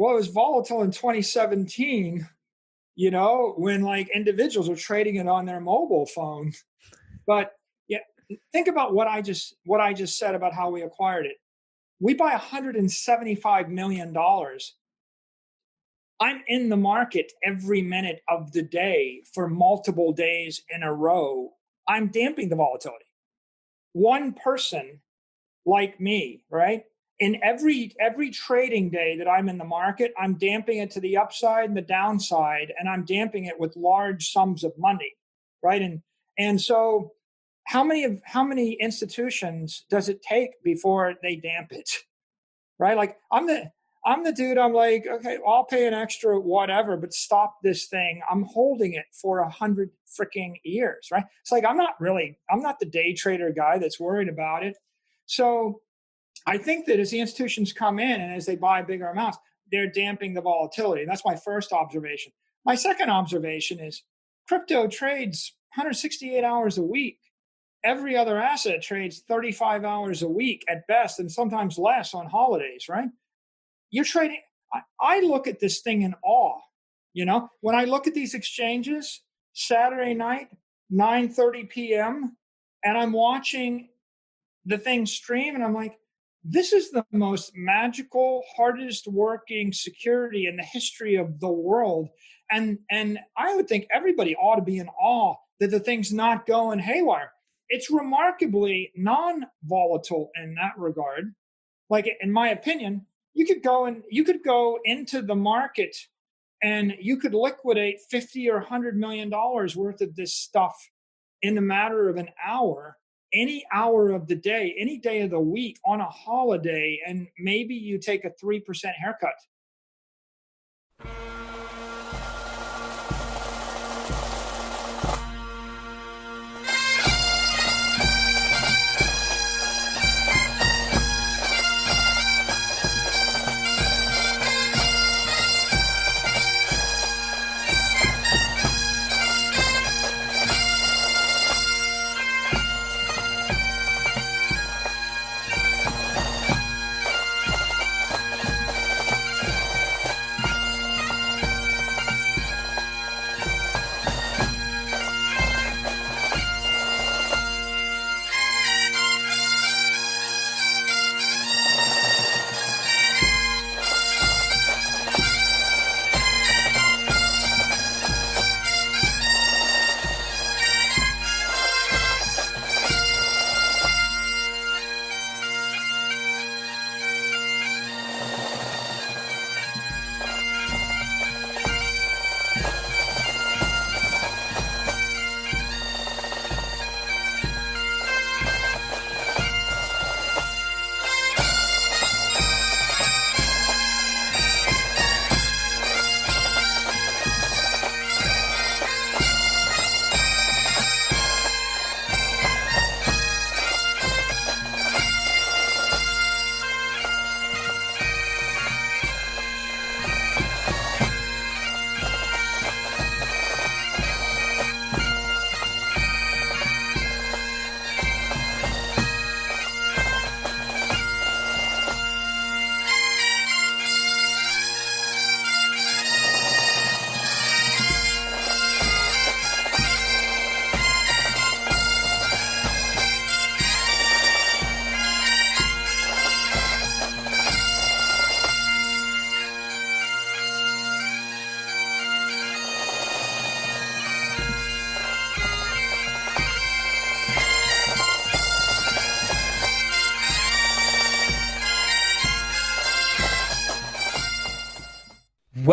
Well, it was volatile in 2017, you know, when like individuals were trading it on their mobile phone. But yeah, think about what I just what I just said about how we acquired it. We buy 175 million dollars. I'm in the market every minute of the day for multiple days in a row. I'm damping the volatility. One person like me, right? In every every trading day that I'm in the market, I'm damping it to the upside and the downside, and I'm damping it with large sums of money, right? And and so how many of how many institutions does it take before they damp it right? Like i'm the i'm the dude i'm like okay i'll pay an extra whatever but stop this thing. I'm holding it for a hundred freaking years right? It's like i'm not really i'm not the day trader guy that's worried about it. So i think that as the institutions come in and as they buy bigger amounts they're damping the volatility. And that's my first observation. My second observation is crypto trades 168 hours a week. Every other asset trades 35 hours a week at best and sometimes less on holidays right? You're trading I, I, look at this thing in awe you know? When i look at these exchanges saturday night 9:30 p.m. and i'm watching the thing stream and i'm like this is the most magical hardest working security in the history of the world. And and i would think everybody ought to be in awe that the thing's not going haywire. It's remarkably non-volatile in that regard. Like in my opinion, you could go and you could go into the market and you could liquidate 50 or 100 million dollars worth of this stuff in a matter of an hour any hour of the day any day of the week on a holiday and maybe you take a 3% haircut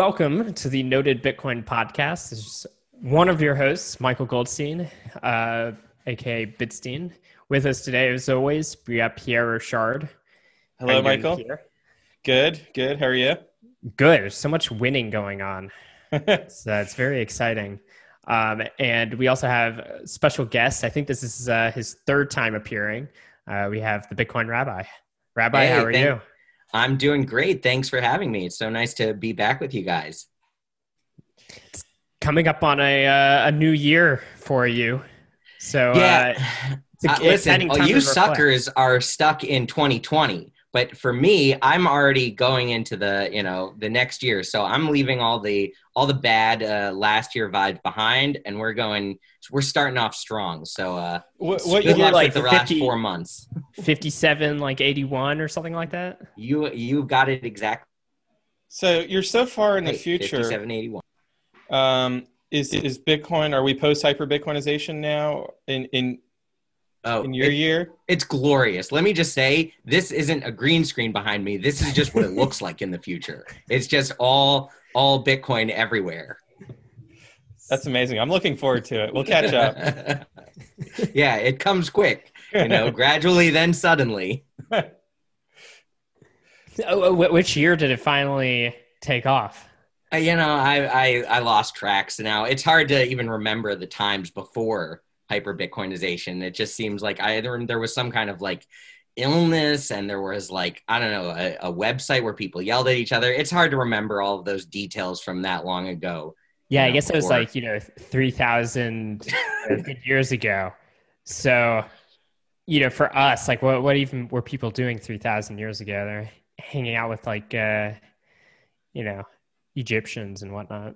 Welcome to the Noded Bitcoin Podcast. This is one of your hosts, Michael Goldstein, uh, aka Bitstein. With us today, as always, we have Pierre Rochard. Hello, Michael. Doing, good, good. How are you? Good. There's so much winning going on. so it's very exciting. Um, and we also have a special guest. I think this is uh, his third time appearing. Uh, we have the Bitcoin Rabbi. Rabbi, hey, how are thank- you? I'm doing great. Thanks for having me. It's so nice to be back with you guys. It's coming up on a uh, a new year for you. So yeah, uh, uh, listen, you suckers are stuck in 2020. But for me i'm already going into the you know the next year. So i'm leaving all the all the bad uh, last year vibes behind and we're going we're starting off strong. So uh what, what good luck like the 50, last four months. 57 like 81 or something like that? You you got it exactly so you're so far in the future. 5781 um is is bitcoin are we post hyper bitcoinization now? In in Oh, in your it, year? It's glorious. Let me just say, this isn't a green screen behind me. This is just what it looks like in the future. It's just all all Bitcoin everywhere. That's amazing. I'm looking forward to it. We'll catch up. yeah, it comes quick. You know, gradually, then suddenly. Oh, which year did it finally take off? Uh, you know, I, I I lost tracks now. It's hard to even remember the times before hyper Bitcoinization. It just seems like either there was some kind of like illness and there was like i don't know a, a, website where people yelled at each other. It's hard to remember all of those details from that long ago yeah i know, guess it was like you know 3000 years ago. So you know for us like what, what even were people doing 3000 years ago? They're hanging out with like uh you know egyptians and whatnot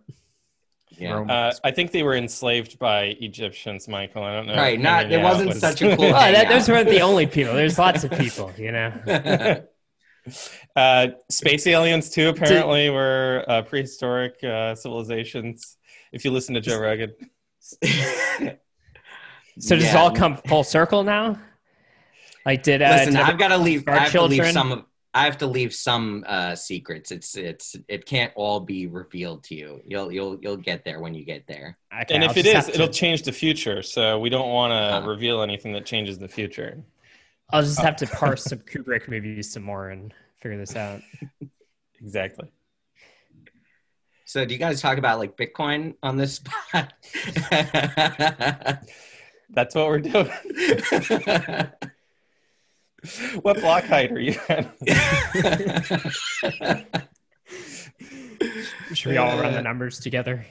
yeah, uh, I think they were enslaved by Egyptians, Michael. I don't know. Right, not it wasn't was... such a cool. oh, that, those weren't the only people. There's lots of people, you know. uh, space aliens too. Apparently, Did... were uh, prehistoric uh, civilizations. If you listen to Joe Rogan. so does yeah. it all come full circle now? Like, did uh, listen? I've got to leave. I have children... to leave some of I have to leave some uh, secrets. It's it's it can't all be revealed to you. You'll you'll you'll get there when you get there. Okay, and if it is, to... it'll change the future. So we don't want to uh-huh. reveal anything that changes the future. I'll just have to parse some Kubrick movies some more and figure this out. exactly. So, do you guys talk about like Bitcoin on this spot? That's what we're doing. what block height are you at? Should we all run the numbers together?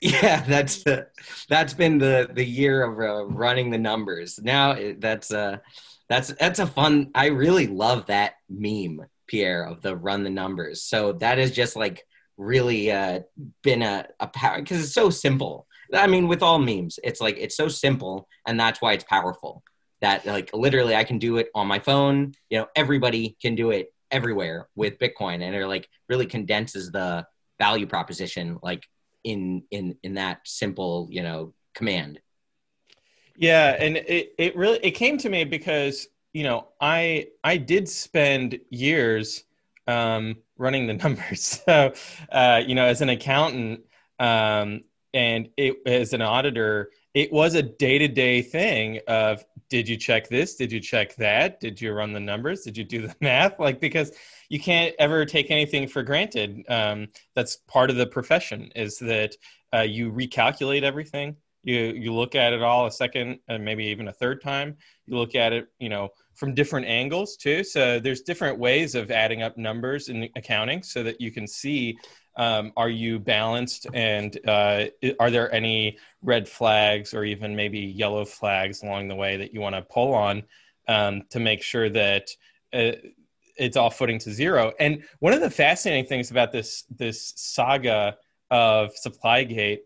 Yeah, that's uh, that's been the the year of uh, running the numbers. Now that's uh that's that's a fun. I really love that meme, Pierre, of the run the numbers. So that is just like really uh, been a, a power because it's so simple. I mean, with all memes, it's like it's so simple, and that's why it's powerful that like literally I can do it on my phone. You know, everybody can do it everywhere with Bitcoin, and it like really condenses the value proposition like in in in that simple you know command. Yeah, and it it really it came to me because you know I I did spend years um, running the numbers. So uh, you know, as an accountant um, and it as an auditor, it was a day to day thing of did you check this? Did you check that? Did you run the numbers? Did you do the math? Like, because you can't ever take anything for granted. Um, that's part of the profession is that uh, you recalculate everything. You, you look at it all a second and maybe even a third time. You look at it, you know, from different angles too. So there's different ways of adding up numbers in accounting so that you can see um, are you balanced? And uh, are there any red flags or even maybe yellow flags along the way that you want to pull on um, to make sure that uh, it's all footing to zero? And one of the fascinating things about this this saga of supply gate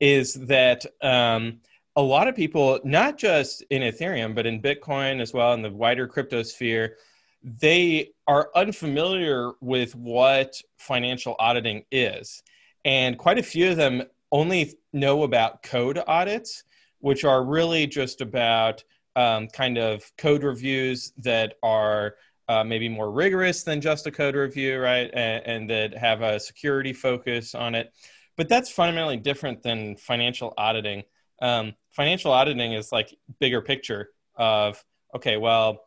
is that um, a lot of people not just in ethereum but in bitcoin as well in the wider crypto sphere they are unfamiliar with what financial auditing is. And quite a few of them only know about code audits, which are really just about um, kind of code reviews that are uh, maybe more rigorous than just a code review, right? And, and that have a security focus on it. But that's fundamentally different than financial auditing. Um, financial auditing is like bigger picture of okay, well,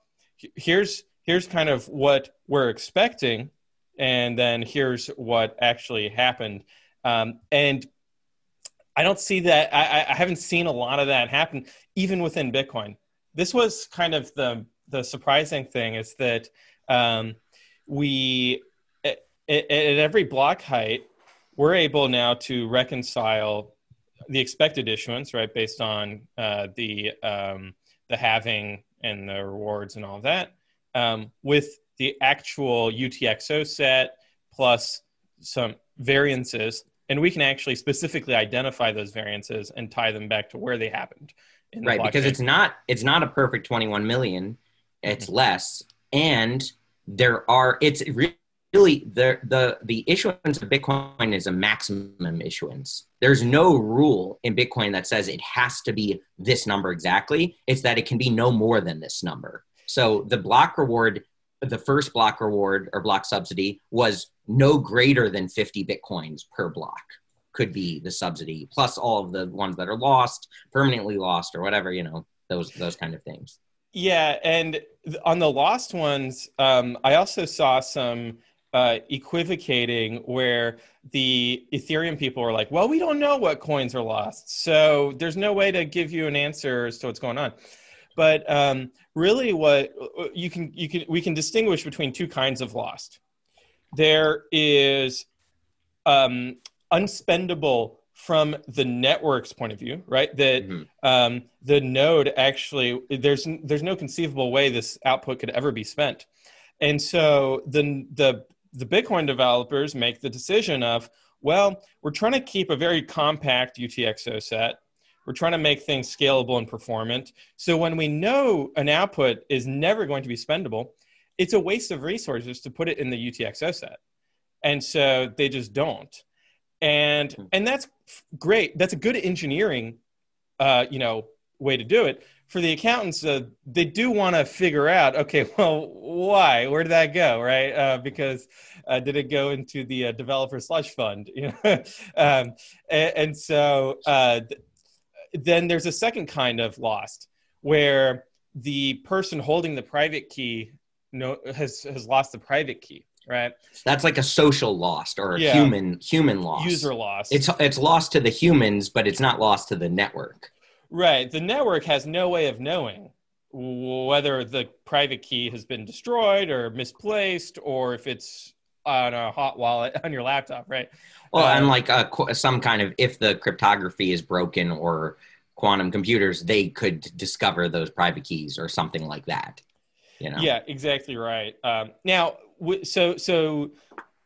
here's here's kind of what we're expecting, and then here's what actually happened. Um, and I don't see that. I, I haven't seen a lot of that happen, even within Bitcoin. This was kind of the the surprising thing is that um, we at, at every block height we're able now to reconcile the expected issuance, right, based on uh, the um, the halving and the rewards and all that, um, with the actual UTXO set plus some variances, and we can actually specifically identify those variances and tie them back to where they happened. right, because it's not it's not a perfect 21 million; it's mm-hmm. less, and there are it's really the the the issuance of Bitcoin is a maximum issuance. There's no rule in Bitcoin that says it has to be this number exactly. It's that it can be no more than this number. So the block reward, the first block reward or block subsidy was no greater than 50 Bitcoins per block could be the subsidy, plus all of the ones that are lost, permanently lost, or whatever, you know, those those kind of things. Yeah, and on the lost ones, um, I also saw some uh, equivocating where the Ethereum people were like, "Well, we don't know what coins are lost, so there's no way to give you an answer as to what's going on." But um, really, what you can you can we can distinguish between two kinds of lost. There is um, unspendable from the network's point of view, right? That mm-hmm. um, the node actually there's there's no conceivable way this output could ever be spent, and so the the the Bitcoin developers make the decision of well, we're trying to keep a very compact UTXO set. We're trying to make things scalable and performant. So when we know an output is never going to be spendable, it's a waste of resources to put it in the UTXO set. And so they just don't and hmm. and that's great that's a good engineering uh, you know way to do it for the accountants uh, they do want to figure out okay well why where did that go right uh, because uh, did it go into the uh, developer slush fund you know um, and, and, so uh, then there's a second kind of lost where the person holding the private key no, has has lost the private key right? That's like a social lost or a yeah. human human loss user loss it's it's lost to the humans but it's not lost to the network. Right. The network has no way of knowing whether the private key has been destroyed or misplaced or if it's on a hot wallet on your laptop right? Well um, and like a, some kind of if the cryptography is broken or quantum computers they could discover those private keys or something like that you know? yeah exactly right. Um, now so so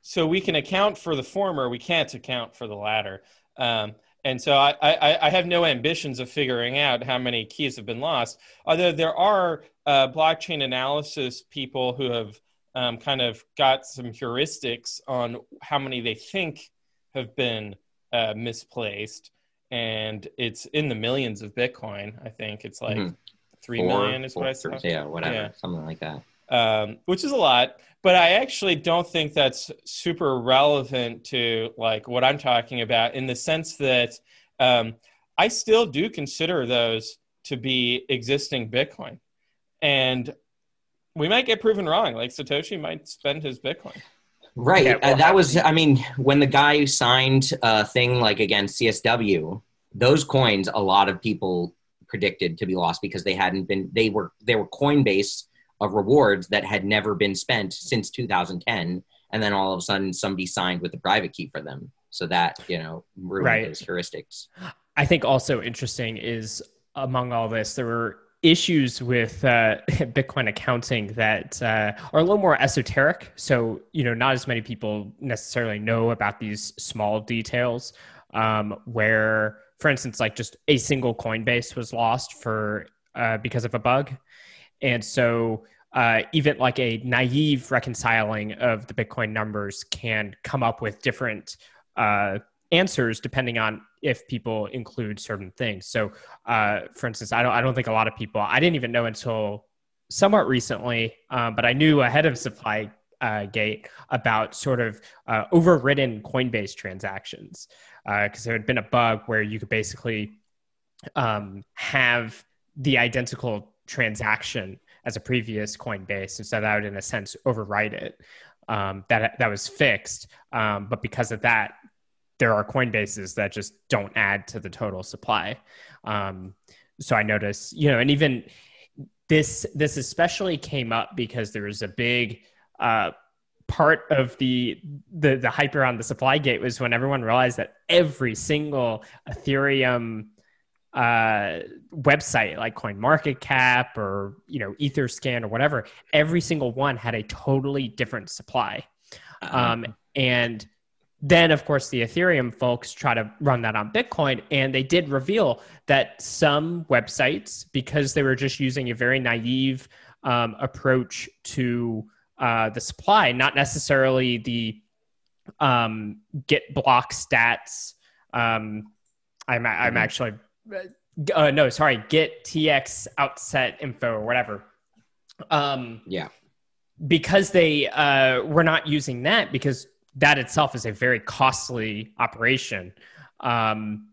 so we can account for the former we can't account for the latter. Um, and so I, I, I, have no ambitions of figuring out how many keys have been lost although there are uh, blockchain analysis people who have um, kind of got some heuristics on how many they think have been uh, misplaced and it's in the millions of bitcoin i think it's like mm-hmm. three Four, million is what i saw yeah whatever yeah. something like that um, which is a lot. But I actually don't think that's super relevant to like what I'm talking about in the sense that um, I still do consider those to be existing Bitcoin, and we might get proven wrong. Like Satoshi might spend his Bitcoin. Right. Yeah, well, uh, that was, I mean, when the guy signed a thing like against CSW, those coins, a lot of people predicted to be lost because they hadn't been, they were, they were Coinbase of rewards that had never been spent since 2010 and then all of a sudden somebody signed with a private key for them so that you know ruined right. those heuristics i think also interesting is among all this there were issues with uh, bitcoin accounting that uh, are a little more esoteric. So you know not as many people necessarily know about these small details um, where for instance like just a single coinbase was lost for uh, because of a bug. And so uh, even like a naive reconciling of the Bitcoin numbers can come up with different uh, answers depending on if people include certain things. So, uh, for instance, I don't, I don't think a lot of people, I didn't even know until somewhat recently, um, but I knew ahead of Supply uh, Gate about sort of uh, overridden Coinbase transactions because uh, there had been a bug where you could basically um, have the identical transaction as a previous Coinbase, and so that would, in a sense, override it. Um, that that was fixed, um, but because of that, there are Coinbases that just don't add to the total supply. Um, so I notice, you know, and even this this especially came up because there was a big uh, part of the, the the hype around the supply gate was when everyone realized that every single Ethereum uh, website like CoinMarketCap or you know EtherScan or whatever, every single one had a totally different supply. Uh-huh. Um, and then, of course, the Ethereum folks try to run that on Bitcoin, and they did reveal that some websites, because they were just using a very naive um, approach to uh, the supply, not necessarily the um, get block stats. Um, I'm, I'm Mhm. actually, uh, no, sorry, get TX outset info or whatever. Um, Yeah. because they uh, were not using that because that itself is a very costly operation um,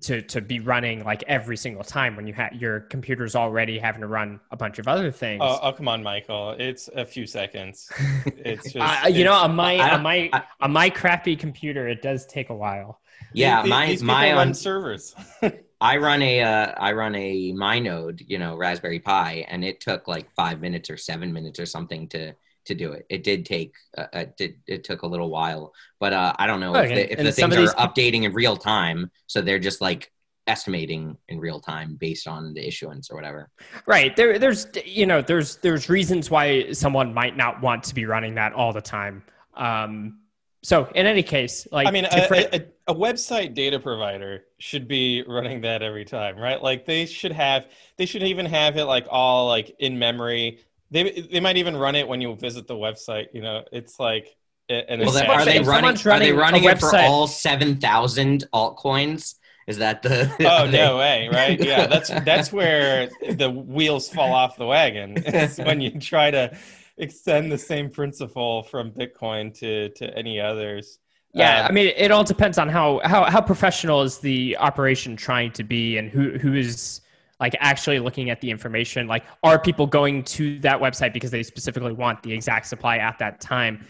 to to be running like every single time when you have your computer's already having to run a bunch of other things. Oh, oh, come on, Michael. It's a few seconds. It's just Uh, you know, on my on my I- on my crappy computer, it does take a while. Yeah, these- my these my run um, servers. I run a uh, I run a my node, you know, Raspberry Pi, and it took like five minutes or seven minutes or something to to do it. It did take uh, it did it took a little while, but uh, I don't know if the, if and the things of are updating in real time, so they're just like estimating in real time based on the issuance or whatever. Right. There there's you know, there's there's reasons why someone might not want to be running that all the time. Um so in any case, like I mean, a, a, a website data provider should be running that every time, right? Like they should have, they should even have it like all like in memory. They they might even run it when you visit the website. You know, it's like an Well, then, are they if running? Are they running it for all seven thousand altcoins? Is that the? Oh are they- no way, right? Yeah, that's that's where the wheels fall off the wagon. It's when you try to extend the same principle from Bitcoin to to any others. Yeah, Um, I mean, it all depends on how, how how professional is the operation trying to be, and who who is like actually looking at the information. Like, are people going to that website because they specifically want the exact supply at that time?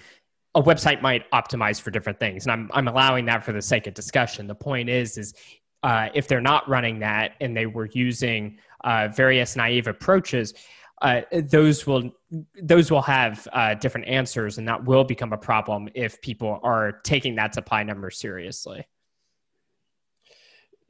A website might optimize for different things, and I'm I'm allowing that for the sake of discussion. The point is, is uh, if they're not running that and they were using uh, various naive approaches, uh, those will those will have uh, different answers, and that will become a problem if people are taking that supply number seriously.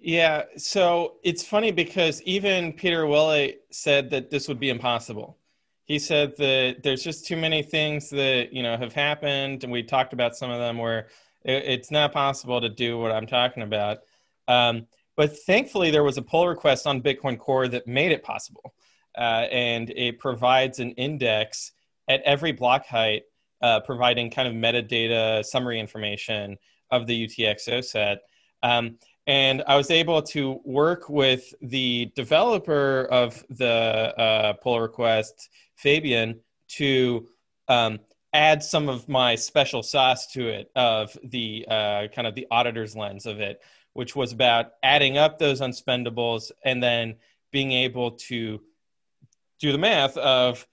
Yeah, so it's funny because even Pieter Wuille said that this would be impossible. He said that there's just too many things that you know have happened, and we talked about some of them where it's not possible to do what I'm talking about. Um, but thankfully, there was a pull request on Bitcoin Core that made it possible, uh, and it provides an index at every block height, uh, providing kind of metadata summary information of the UTXO set. Um, and I was able to work with the developer of the uh, pull request, Fabian, to um, add some of my special sauce to it of the uh, kind of the auditor's lens of it, which was about adding up those unspendables and then being able to do the math of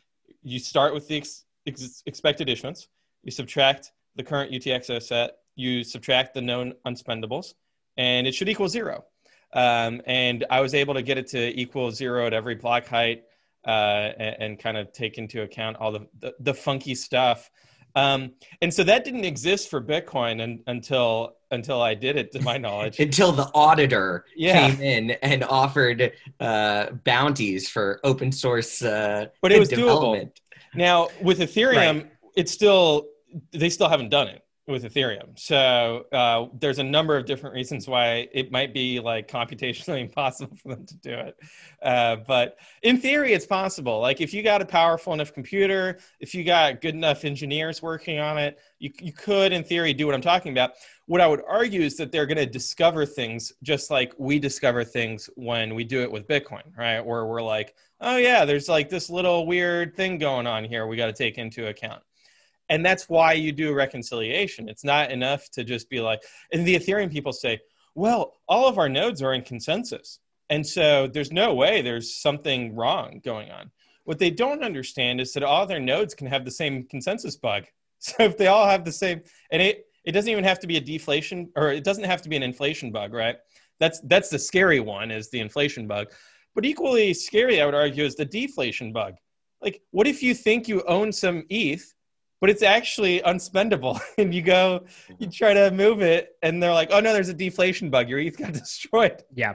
you start with the ex- ex- expected issuance, you subtract the current UTXO set, you subtract the known unspendables, and it should equal zero. Um, and I was able to get it to equal zero at every block height uh, and, and, kind of take into account all the, the, the funky stuff. Um, and so that didn't exist for Bitcoin and, until until I did it, to my knowledge. Until the auditor Yeah. came in and offered uh, bounties for open source uh, But it was development. Now with Ethereum, it's still they still haven't done it with Ethereum. So uh, there's a number of different reasons why it might be like computationally impossible for them to do it. Uh, but in theory, it's possible. Like if you got a powerful enough computer, if you got good enough engineers working on it, you, you could, in theory, do what I'm talking about. What I would argue is that they're going to discover things just like we discover things when we do it with Bitcoin, right? Where we're like, oh yeah, there's like this little weird thing going on here we got to take into account. And that's why you do a reconciliation. It's not enough to just be like, and the Ethereum people say, well, all of our nodes are in consensus. And so there's no way there's something wrong going on. What they don't understand is that all their nodes can have the same consensus bug. So if they all have the same, and it, it doesn't even have to be a deflation or it doesn't have to be an inflation bug, right? That's, that's the scary one is the inflation bug. But equally scary, I would argue, is the deflation bug. Like, what if you think you own some ETH, but it's actually unspendable, and you go, you try to move it, and they're like, "Oh no, there's a deflation bug. Your ETH got destroyed." Yeah.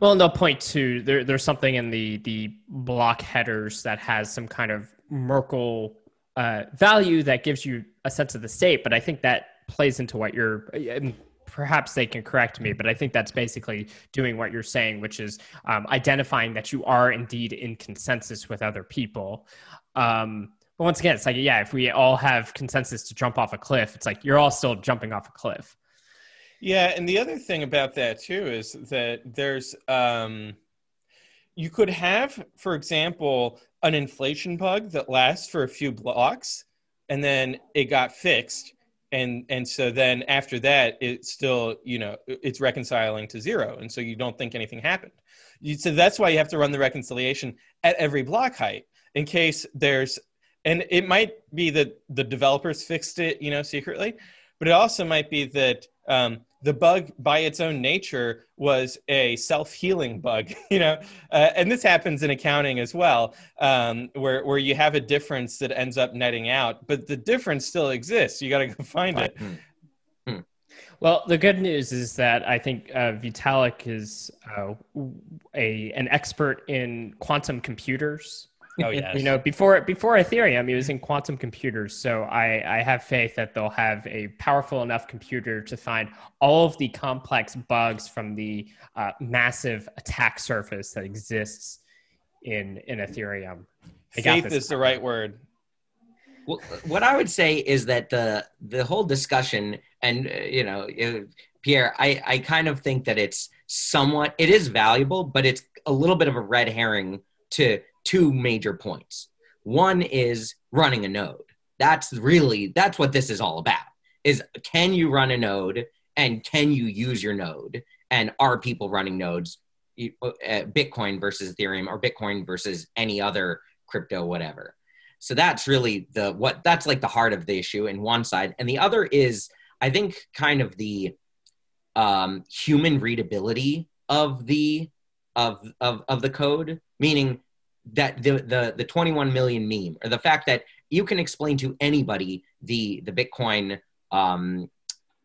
Well, and they'll point to there, there's something in the the block headers that has some kind of Merkle uh, value that gives you a sense of the state. But I think that plays into what you're. And perhaps they can correct me, but I think that's basically doing what you're saying, which is um, identifying that you are indeed in consensus with other people. Um, but once again, it's like, yeah, if we all have consensus to jump off a cliff, it's like you're all still jumping off a cliff. Yeah, and the other thing about that too is that there's um, you could have, for example, an inflation bug that lasts for a few blocks, and then it got fixed, and and so then after that, it's still you know it's reconciling to zero, and so you don't think anything happened. You, so that's why you have to run the reconciliation at every block height in case there's and it might be that the developers fixed it you know secretly but it also might be that um, the bug by its own nature was a self-healing bug you know? Uh, and this happens in accounting as well um, where, where you have a difference that ends up netting out but the difference still exists. You got to go find it. Hmm. Hmm. well, the good news is that I think uh, Vitalik is uh, a an expert in quantum computers, Oh yeah. you know, before before Ethereum, he was in quantum computers. So I, I have faith that they'll have a powerful enough computer to find all of the complex bugs from the uh, massive attack surface that exists in in Ethereum. I Faith is the right word. Well, what I would say is that the the whole discussion, and uh, you know, uh, Pierre, I I kind of think that it's somewhat it is valuable, but it's a little bit of a red herring to two major points. One is running a node. That's really that's what this is all about. Is can you run a node and can you use your node? And are people running nodes uh, Bitcoin versus Ethereum or Bitcoin versus any other crypto whatever. So that's really the what that's like the heart of the issue in one side and the other is I think kind of the um, human readability of the of, of of the code meaning that the the the 21 million meme or the fact that you can explain to anybody the the Bitcoin um,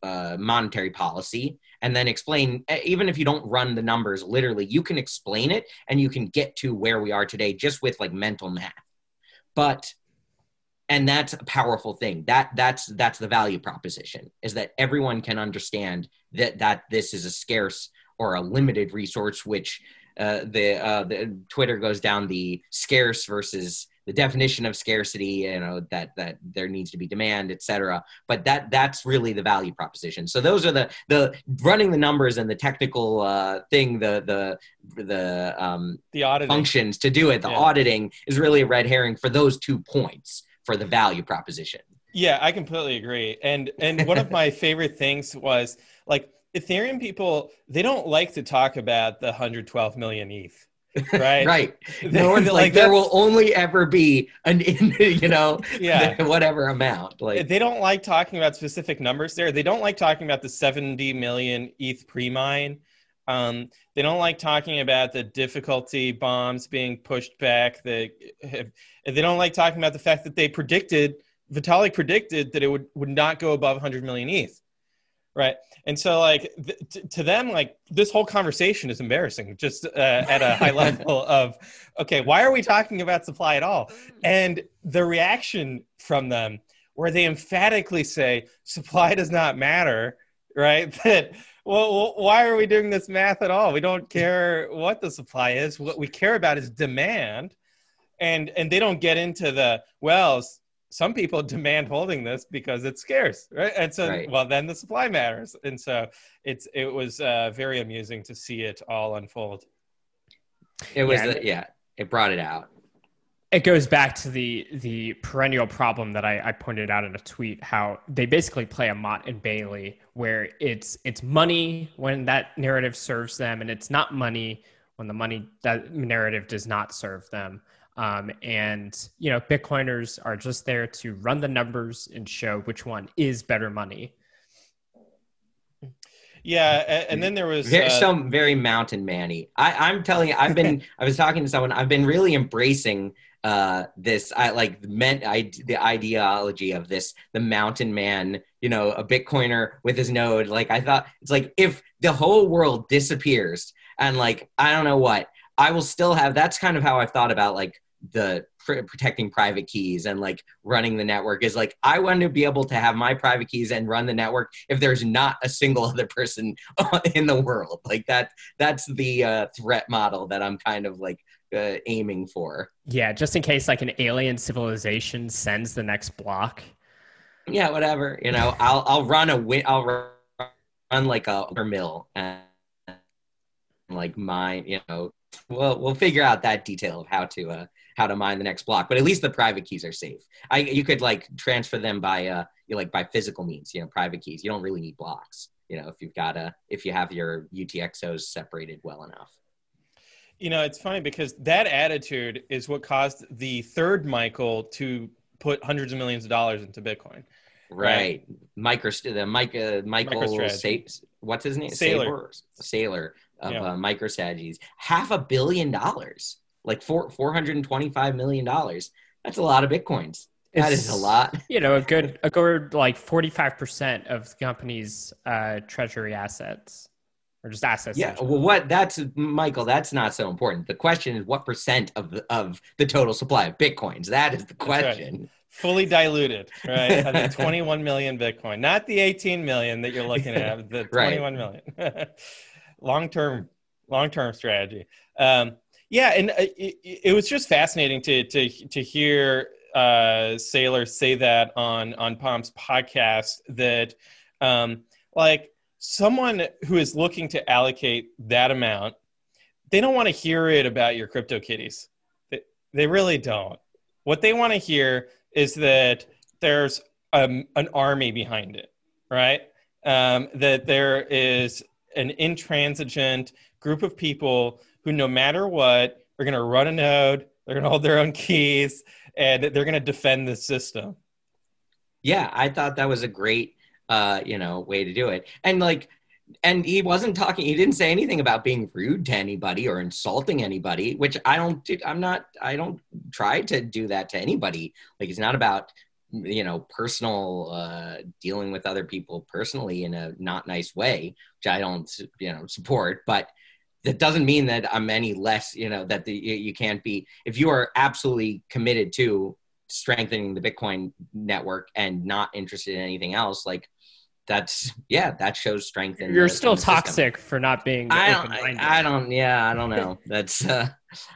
uh, monetary policy and then explain even if you don't run the numbers literally you can explain it and you can get to where we are today just with like mental math. But and that's a powerful thing. That that's that's the value proposition is that everyone can understand that that this is a scarce or a limited resource which uh, the uh, the Twitter goes down the scarce versus the definition of scarcity you know that that there needs to be demand etc but that that's really the value proposition so those are the the running the numbers and the technical uh, thing the the the um the auditing. functions to do it the yeah. auditing is really a red herring for those two points for the value proposition yeah i completely agree and and one of my favorite things was like Ethereum people, they don't like to talk about the 112 million ETH. Right. right. No one's like, like there will only ever be an, you know, yeah, whatever amount. Like they don't like talking about specific numbers there. They don't like talking about the 70 million ETH pre-mine. Um, they don't like talking about the difficulty bombs being pushed back. They, they don't like talking about the fact that they predicted, Vitalik predicted that it would, would not go above 100 million ETH right. And so like th- t- to them like this whole conversation is embarrassing just uh, at a high level of okay why are we talking about supply at all? And the reaction from them where they emphatically say supply does not matter right? That well why are we doing this math at all? We don't care what the supply is. What we care about is demand. And and they don't get into the well some people demand holding this because it's scarce, right? And so, right. well, then the supply matters, and so it's it was uh, very amusing to see it all unfold. It was, yeah, a, yeah, it brought it out. It goes back to the the perennial problem that I, I pointed out in a tweet. How they basically play a Motte and Bailey, where it's it's money when that narrative serves them, and it's not money when the money that narrative does not serve them. Um, and you know, Bitcoiners are just there to run the numbers and show which one is better money. Yeah, and then there was uh, some very mountain manny. I, I'm telling you, I've been. I was talking to someone. I've been really embracing uh, this. I like meant I, the ideology of this. The mountain man, you know, a Bitcoiner with his node. Like I thought, it's like if the whole world disappears and like I don't know what I will still have. That's kind of how I've thought about like the pr- protecting private keys and like running the network is like I want to be able to have my private keys and run the network if there's not a single other person in the world. Like that that's the uh, threat model that I'm kind of like uh, aiming for. Yeah, just in case like an alien civilization sends the next block. Yeah, whatever. You know, I'll I'll run a win. I'll run like a mill and like mine. You know, we'll we'll figure out that detail of how to uh how to mine the next block. But at least the private keys are safe. I you could like transfer them by uh you like by physical means. You know, private keys. You don't really need blocks. You know, if you've got a if you have your UTXOs separated well enough. You know, it's funny because that attitude is what caused the third Michael to put hundreds of millions of dollars into Bitcoin. Right. right. Micro, the Mike, uh, Michael, Sa- what's his name? Sailor. Saylor of yeah. uh, MicroStrategies. Half a billion dollars, like four, $425 million. That's a lot of Bitcoins. That it's, is a lot. You know, a good, a good like 45% of the company's uh, treasury assets or just assets. Yeah. Well, what that's Michael. That's not so important. The question is what percent of the of the total supply of bitcoins. That is the question. Right. Fully diluted, right? I 21 million Bitcoin, not the 18 million that you're looking at. The 21 million. long term, long term strategy. Um, yeah, and uh, it, it, was just fascinating to to to hear uh, Saylor say that on on Pomp's podcast that um, like someone who is looking to allocate that amount, they don't want to hear it about your crypto kitties. They, they really don't. What they want to hear is that there's um, an army behind it, right? Um, that there is an intransigent group of people who, no matter what, are going to run a node, they're going to hold their own keys, and they're going to defend the system. Yeah, I thought that was a great uh, you know, way to do it. And like, and he wasn't talking, he didn't say anything about being rude to anybody or insulting anybody, which I don't, I'm not, I don't try to do that to anybody. Like, it's not about, you know, personal, uh, dealing with other people personally in a not nice way, which I don't, you know, support. But that doesn't mean that I'm any less, you know, that the, you can't be, if you are absolutely committed to strengthening the Bitcoin network and not interested in anything else, like that's yeah, that shows strength. In You're the, still toxic system. for not being. I don't. I, I, don't. Yeah, I don't know. That's uh,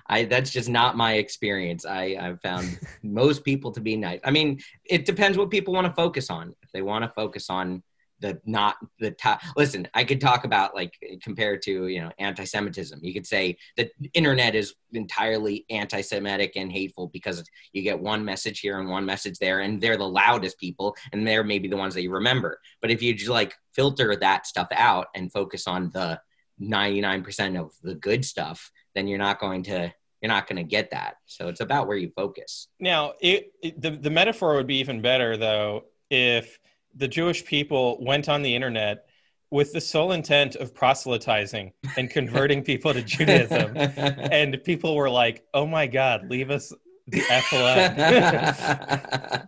I. That's just not my experience. I I've found most people to be nice. I mean, it depends what people want to focus on. If they want to focus on the not the top listen i could talk about like compared to you know anti-semitism. You could say the internet is entirely anti-semitic and hateful because you get one message here and one message there and they're the loudest people and they're maybe the ones that you remember. But if you just like filter that stuff out and focus on the 99% of the good stuff then you're not going to you're not going to get that. So it's about where you focus. Now it, it the, the metaphor would be even better though if the Jewish people went on the internet with the sole intent of proselytizing and converting people to Judaism. And people were like, oh my God, leave us the F alone.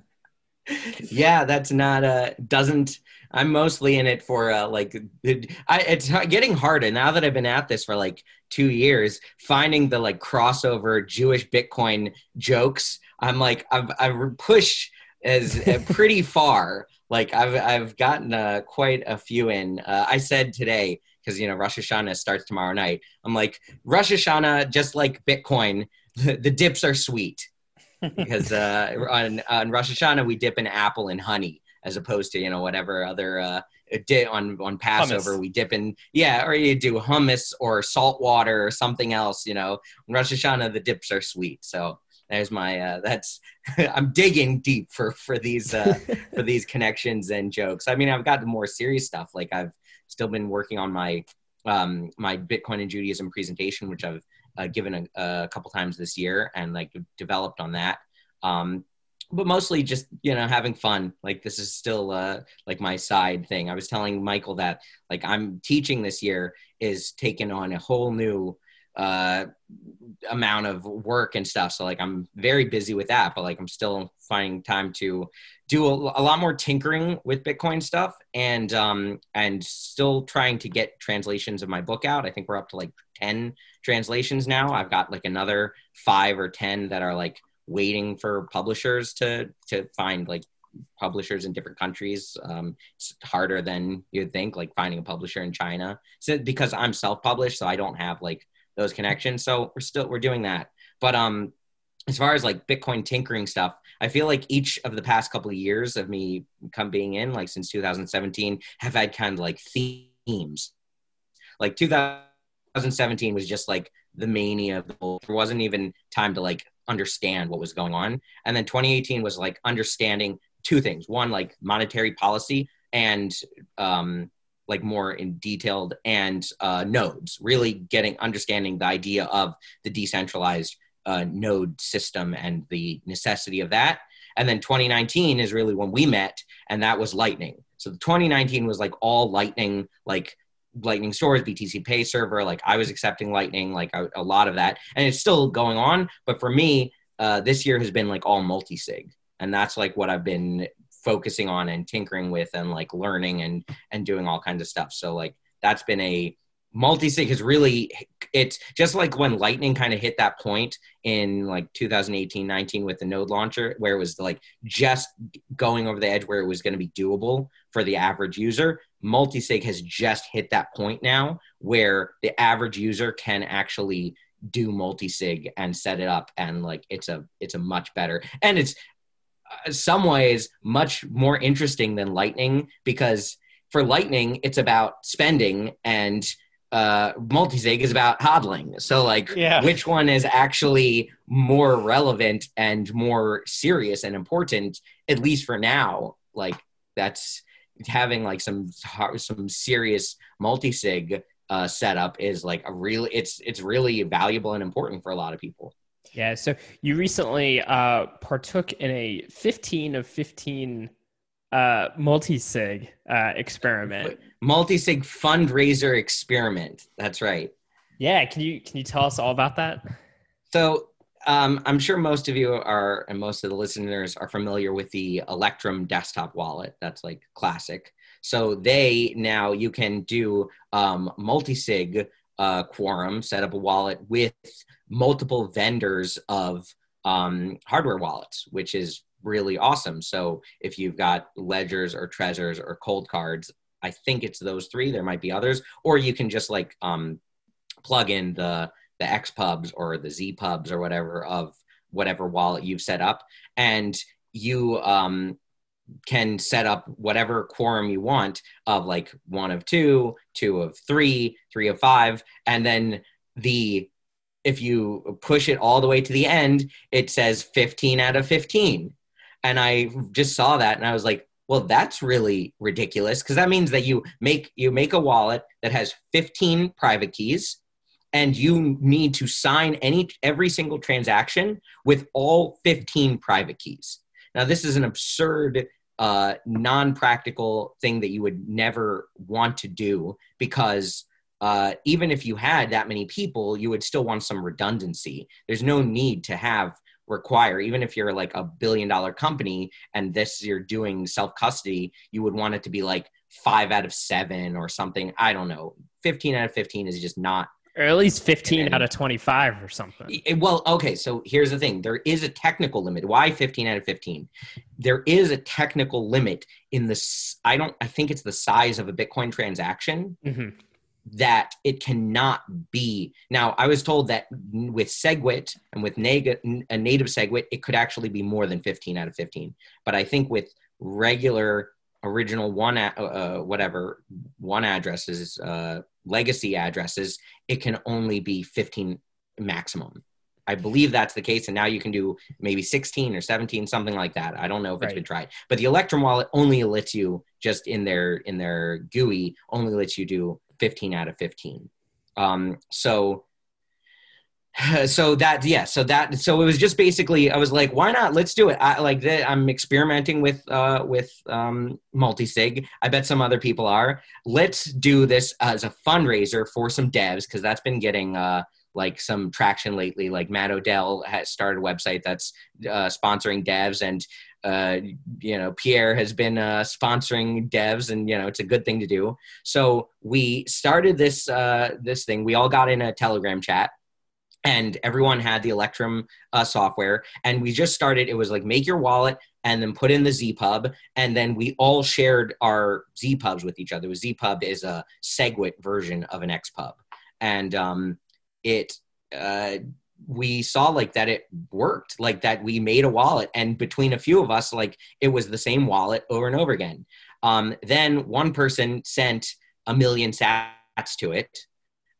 yeah, that's not, uh, doesn't, I'm mostly in it for uh, like, I, it's getting harder now that I've been at this for like two years, finding the like crossover Jewish Bitcoin jokes. I'm like, I've, I've pushed as uh, pretty far like I've I've gotten uh, quite a few in. Uh, I said today because you know Rosh Hashanah starts tomorrow night. I'm like Rosh Hashanah, just like Bitcoin, the, dips are sweet because uh, on on Rosh Hashanah we dip in apple and honey as opposed to you know whatever other uh, on on Passover hummus. we dip in yeah or you do hummus or salt water or something else. You know, on Rosh Hashanah the dips are sweet. So there's my uh, that's i'm digging deep for for these uh for these connections and jokes. I mean i've got the more serious stuff like i've still been working on my um my bitcoin and judaism presentation which i've uh, given a, a couple times this year and like developed on that. Um but mostly just you know having fun. Like this is still uh like my side thing. I was telling michael that like i'm teaching this year is taking on a whole new uh, amount of work and stuff. So like I'm very busy with that, but like I'm still finding time to do a, a lot more tinkering with Bitcoin stuff and um and still trying to get translations of my book out. I think we're up to like 10 translations now. I've got like another 5 or 10 that are like waiting for publishers to to find like publishers in different countries. Um, it's harder than you'd think, like finding a publisher in China. So because I'm self-published, so I don't have like those connections. So we're still we're doing that. But um, as far as like Bitcoin tinkering stuff, I feel like each of the past couple of years of me come being in, like since 2017, have had kind of like themes. Like 2017 was just like the mania. There wasn't even time to like understand what was going on. And then 2018 was like understanding two things. One, like monetary policy and um, like more in detailed and uh, nodes, really getting understanding the idea of the decentralized uh, node system and the necessity of that. And then 2019 is really when we met, and that was Lightning. So 2019 was like all Lightning, like Lightning stores, BTC Pay server. Like I was accepting Lightning, like a, a lot of that, and it's still going on. But for me, uh, this year has been like all multi sig, and that's like what I've been focusing on and tinkering with and like learning and and doing all kinds of stuff. So like that's been a multi-sig has really it's just like when lightning kind of hit that point in like 2018 19 with the node launcher where it was like just going over the edge where it was going to be doable for the average user. Multi-sig has just hit that point now where the average user can actually do multi-sig and set it up and like it's a it's a much better and it's some ways much more interesting than lightning because for lightning it's about spending and uh multisig is about hodling so like Yeah. which one is actually more relevant and more serious and important at least for now like that's having like some some serious multisig uh setup is like a real. it's it's really valuable and important for a lot of people Yeah. So you recently uh, partook in a 15 of 15 uh, multi-sig uh, experiment. multi-sig fundraiser experiment that's right Yeah. Can you can you tell us all about that? So um, I'm sure most of you are, and most of the listeners are familiar with the Electrum desktop wallet. That's like classic. So they now you can do um, multi-sig uh, quorum, set up a wallet with multiple vendors of um, hardware wallets, which is really awesome. So if you've got ledgers or Trezors or Coldcards, I think it's those three. There might be others, or you can just like um, plug in the the X pubs or the Z pubs or whatever of whatever wallet you've set up, and you um, can set up whatever quorum you want of like one of two, two of three, three of five, and then the if you push it all the way to the end, it says 15 out of 15. And I just saw that and I was like, well, that's really ridiculous because that means that you make you make a wallet that has 15 private keys and you need to sign any every single transaction with all 15 private keys. Now, this is an absurd, uh, non-practical thing that you would never want to do because uh, even if you had that many people, you would still want some redundancy. There's no need to have require even if you're like a billion dollar company and this you're doing self custody you would want it to be like five out of seven or something i don't know 15 out of 15 is just not Or at least 15 And- out of 25 or something. it- well, okay, so here's the thing. There is a technical limit. Why 15 out of 15? There is a technical limit in this I don't I think it's the size of a Bitcoin transaction Mhm. That it cannot be. Now, I was told that with SegWit and with neg- a native SegWit, it could actually be more than 15 out of 15. But I think with regular original one, a- uh, whatever, one addresses, uh, legacy addresses, it can only be 15 maximum. I believe that's the case. And now you can do maybe 16 or 17, something like that. I don't know if it's Right. been tried. But the Electrum wallet only lets you just in their in their GUI only lets you do 15 out of 15. Um, so so that yeah so that so it was just basically i was like why not let's do it i like that i'm experimenting with uh with um multi-sig i bet some other people are let's do this as a fundraiser for some devs because that's been getting uh like some traction lately. Like Matt Odell has started a website that's uh, sponsoring devs, and uh, you know Pierre has been uh, sponsoring devs, and you know it's a good thing to do. So we started this uh, this thing. We all got in a Telegram chat. And everyone had the Electrum uh, software, and we just started. It was like make your wallet, and then put in the zpub and then we all shared our zpubs with each other zpub is a segwit version of an xpub and um, it uh, we saw like that it worked like that we made a wallet and between a few of us like it was the same wallet over and over again. Um, then one person sent a million sats to it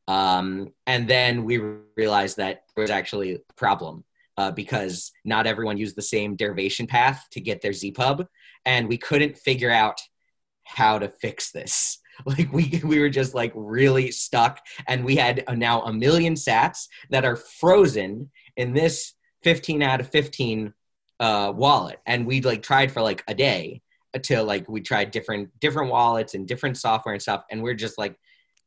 um, and then we realized that there was actually a problem uh, because not everyone used the same derivation path to get their zpub and we couldn't figure out how to fix this like we we were just like really stuck and we had now a million sats that are frozen in this 15 out of 15 uh, wallet. And we like tried for like a day until like we tried different different wallets and different software and stuff and we're just like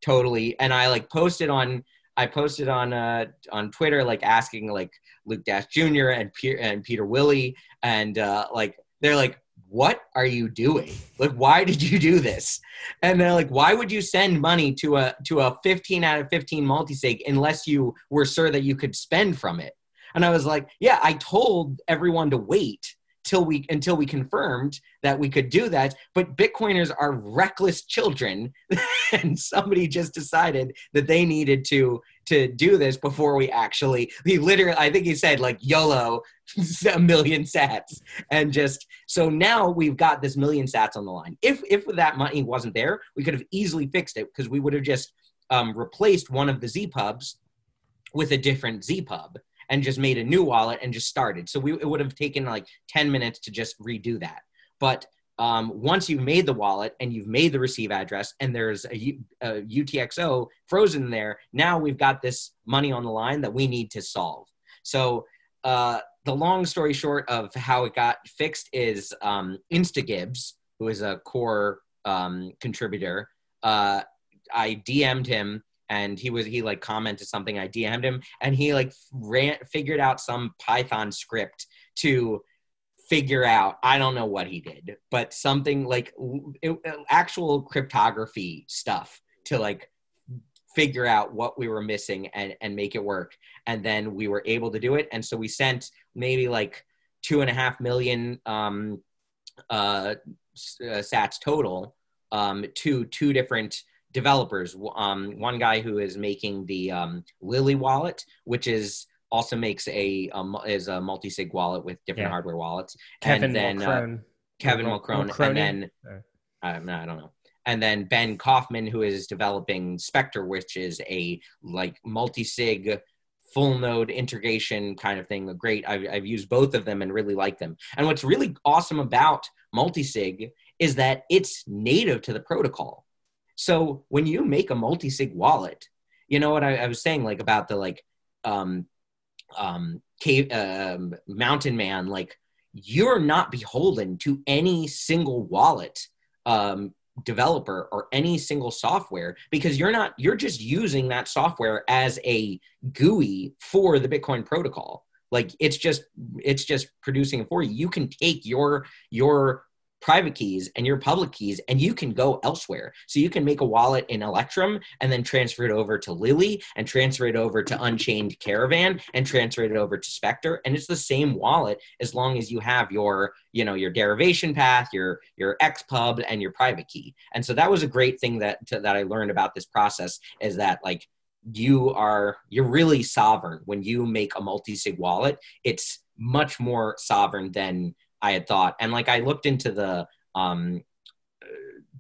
totally and i like posted on i posted on uh on twitter like asking like luke dash jr and, Pier- and Pieter Wuille and uh like they're like what are you doing? Like, why did you do this? And they're like, why would you send money to a to a 15 out of 15 multisig unless you were sure that you could spend from it? And I was like, yeah, I told everyone to wait till we until we confirmed that we could do that. But bitcoiners are reckless children. And somebody just decided that they needed to to do this before we actually he literally i think he said like yolo a million sats. And just so now we've got this million sats on the line. If if that money wasn't there we could have easily fixed it because we would have just um, replaced one of the zpubs with a different zpub and just made a new wallet and just started. So we, it would have taken like 10 minutes to just redo that. But um, once you've made the wallet and you've made the receive address and there's a, a UTXO frozen there, now we've got this money on the line that we need to solve. So uh, the long story short of how it got fixed is um, instagibbs, who is a core um, contributor. Uh, I DM'd him and he was he like commented something i dm'd him and he like ran figured out some python script to figure out i don't know what he did but something like it, actual cryptography stuff to like figure out what we were missing and and make it work. And then we were able to do it. And so we sent maybe like two and a half million um uh, uh sats total um to two different developers. Um, one guy who is making the um, Lily wallet, which is also makes a um, is a multi-sig wallet with different yeah. hardware wallets. Kevin and then uh, Kevin Mulcrone, and then uh, no, I don't know. And then Ben Kaufman, who is developing Specter, which is a like multi-sig full node integration kind of thing. Great. I've, I've used both of them and really like them. And what's really awesome about multi-sig is that it's native to the protocol. So when you make a multi-sig wallet, you know what I, I was saying, like about the like um, um, cave um, mountain man, like you're not beholden to any single wallet um, developer or any single software because you're not you're just using that software as a GUI for the Bitcoin protocol. Like it's just it's just producing it for you. You can take your your private keys and your public keys and you can go elsewhere. So you can make a wallet in electrum and then transfer it over to lily and transfer it over to unchained caravan and transfer it over to specter. And it's the same wallet as long as you have your you know your derivation path your your xpub and your private key. And so that was a great thing that that i learned about this process is that like you are you're really sovereign. When you make a multi-sig wallet it's much more sovereign than I had thought. And like I looked into the um,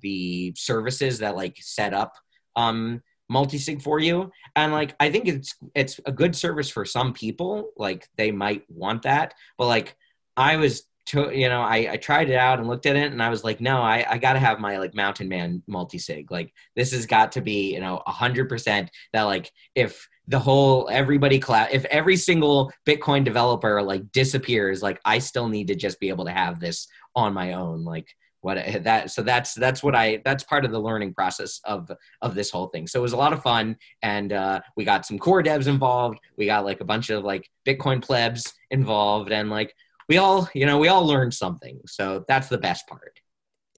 the services that like set up um, multi-sig for you, and like I think it's it's a good service for some people. Like they might want that, but like I was to, you know, I, I tried it out and looked at it and I was like, no, I, I got to have my like mountain man multi-sig. Like this has got to be, you know, a hundred percent that like, if the whole everybody class if every single bitcoin developer like disappears like i still need to just be able to have this on my own like what that so that's that's what i that's part of the learning process of of this whole thing. So it was a lot of fun and uh, we got some core devs involved. We got like a bunch of like bitcoin plebs involved and like we all you know we all learned something. So that's the best part.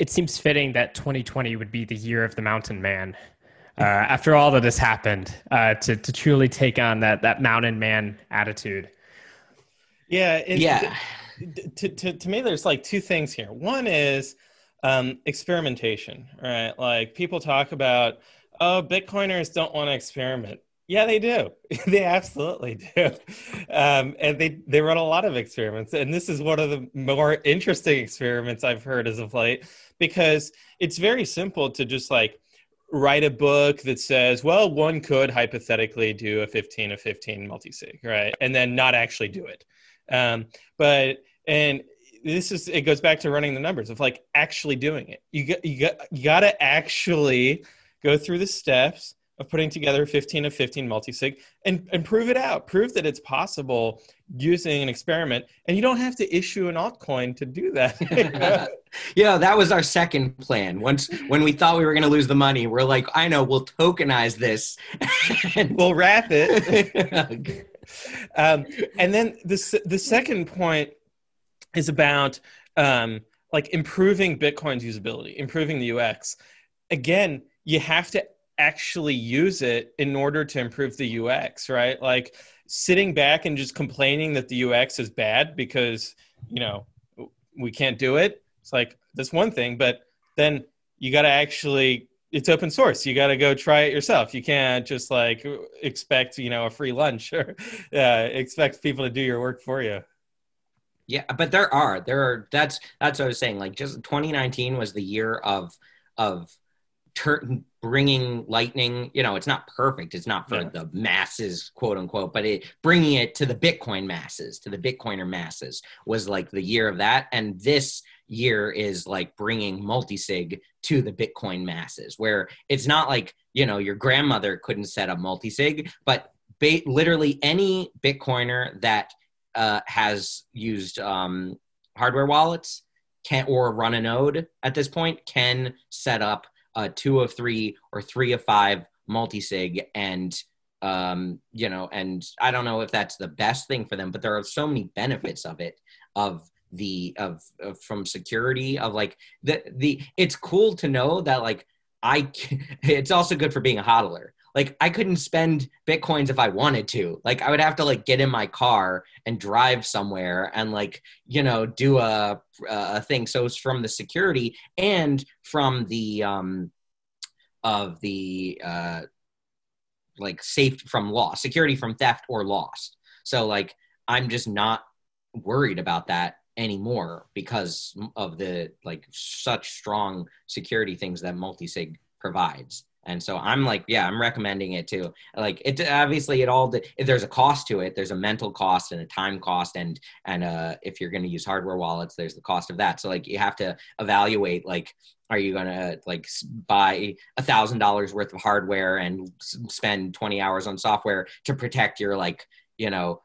It seems fitting that 2020 would be the year of the mountain man uh, after all that has happened uh, to, to truly take on that that mountain man attitude yeah yeah to, to, to me there's like two things here one is um, experimentation, right? Like people talk about, oh, Bitcoiners don't want to experiment. Yeah, they do. they absolutely do. Um, and they, they run a lot of experiments. And this is one of the more interesting experiments I've heard as of late because it's very simple to just like write a book that says, well, one could hypothetically do a 15 of 15 multi-sig, right? And then not actually do it. Um, but, and this is it goes back to running the numbers of like actually doing it. You got you got you got to actually go through the steps of putting together 15 of 15 multi-sig and, and prove it out. Prove that it's possible using an experiment. And you don't have to issue an altcoin to do that. yeah, that was our second plan. Once when we thought we were going to lose the money, we're like, I know, we'll tokenize this. and we'll wrap it. um, and then the, the second point is about um, like improving Bitcoin's usability, improving the UX. Again, you have to actually use it in order to improve the UX, right? Like sitting back and just complaining that the UX is bad because, you know, we can't do it. It's like that's one thing, but then you got to actually it's open source. You got to go try it yourself. You can't just like expect, you know, a free lunch or uh, expect people to do your work for you. Yeah, but there are there are that's that's what I was saying. Like just 2019 was the year of of tur- bringing lightning. You know, it's not perfect. It's not for yeah. the masses, quote unquote, but it bringing it to the Bitcoin masses, to the Bitcoiner masses, was like the year of that. And this year is like bringing multisig to the Bitcoin masses, where it's not like you know your grandmother couldn't set up multisig, but ba- literally any Bitcoiner that uh, has used um, hardware wallets can or run a node at this point can set up a two of three or three of five multi-sig and um, you know and i don't know if that's the best thing for them but there are so many benefits of it of the of, of from security of like the the it's cool to know that like i it's also good for being a hodler like I couldn't spend bitcoins if I wanted to. Like I would have to like get in my car and drive somewhere and like you know do a a thing. So it's from the security and from the um of the uh like safe from loss, security from theft or loss. So like I'm just not worried about that anymore because of the like such strong security things that multisig provides and so i'm like yeah i'm recommending it too. Like it obviously it all there's a cost to it. There's a mental cost and a time cost and and uh if you're going to use hardware wallets there's the cost of that. So like you have to evaluate like are you going to like buy a thousand dollars worth of hardware and spend 20 hours on software to protect your like you know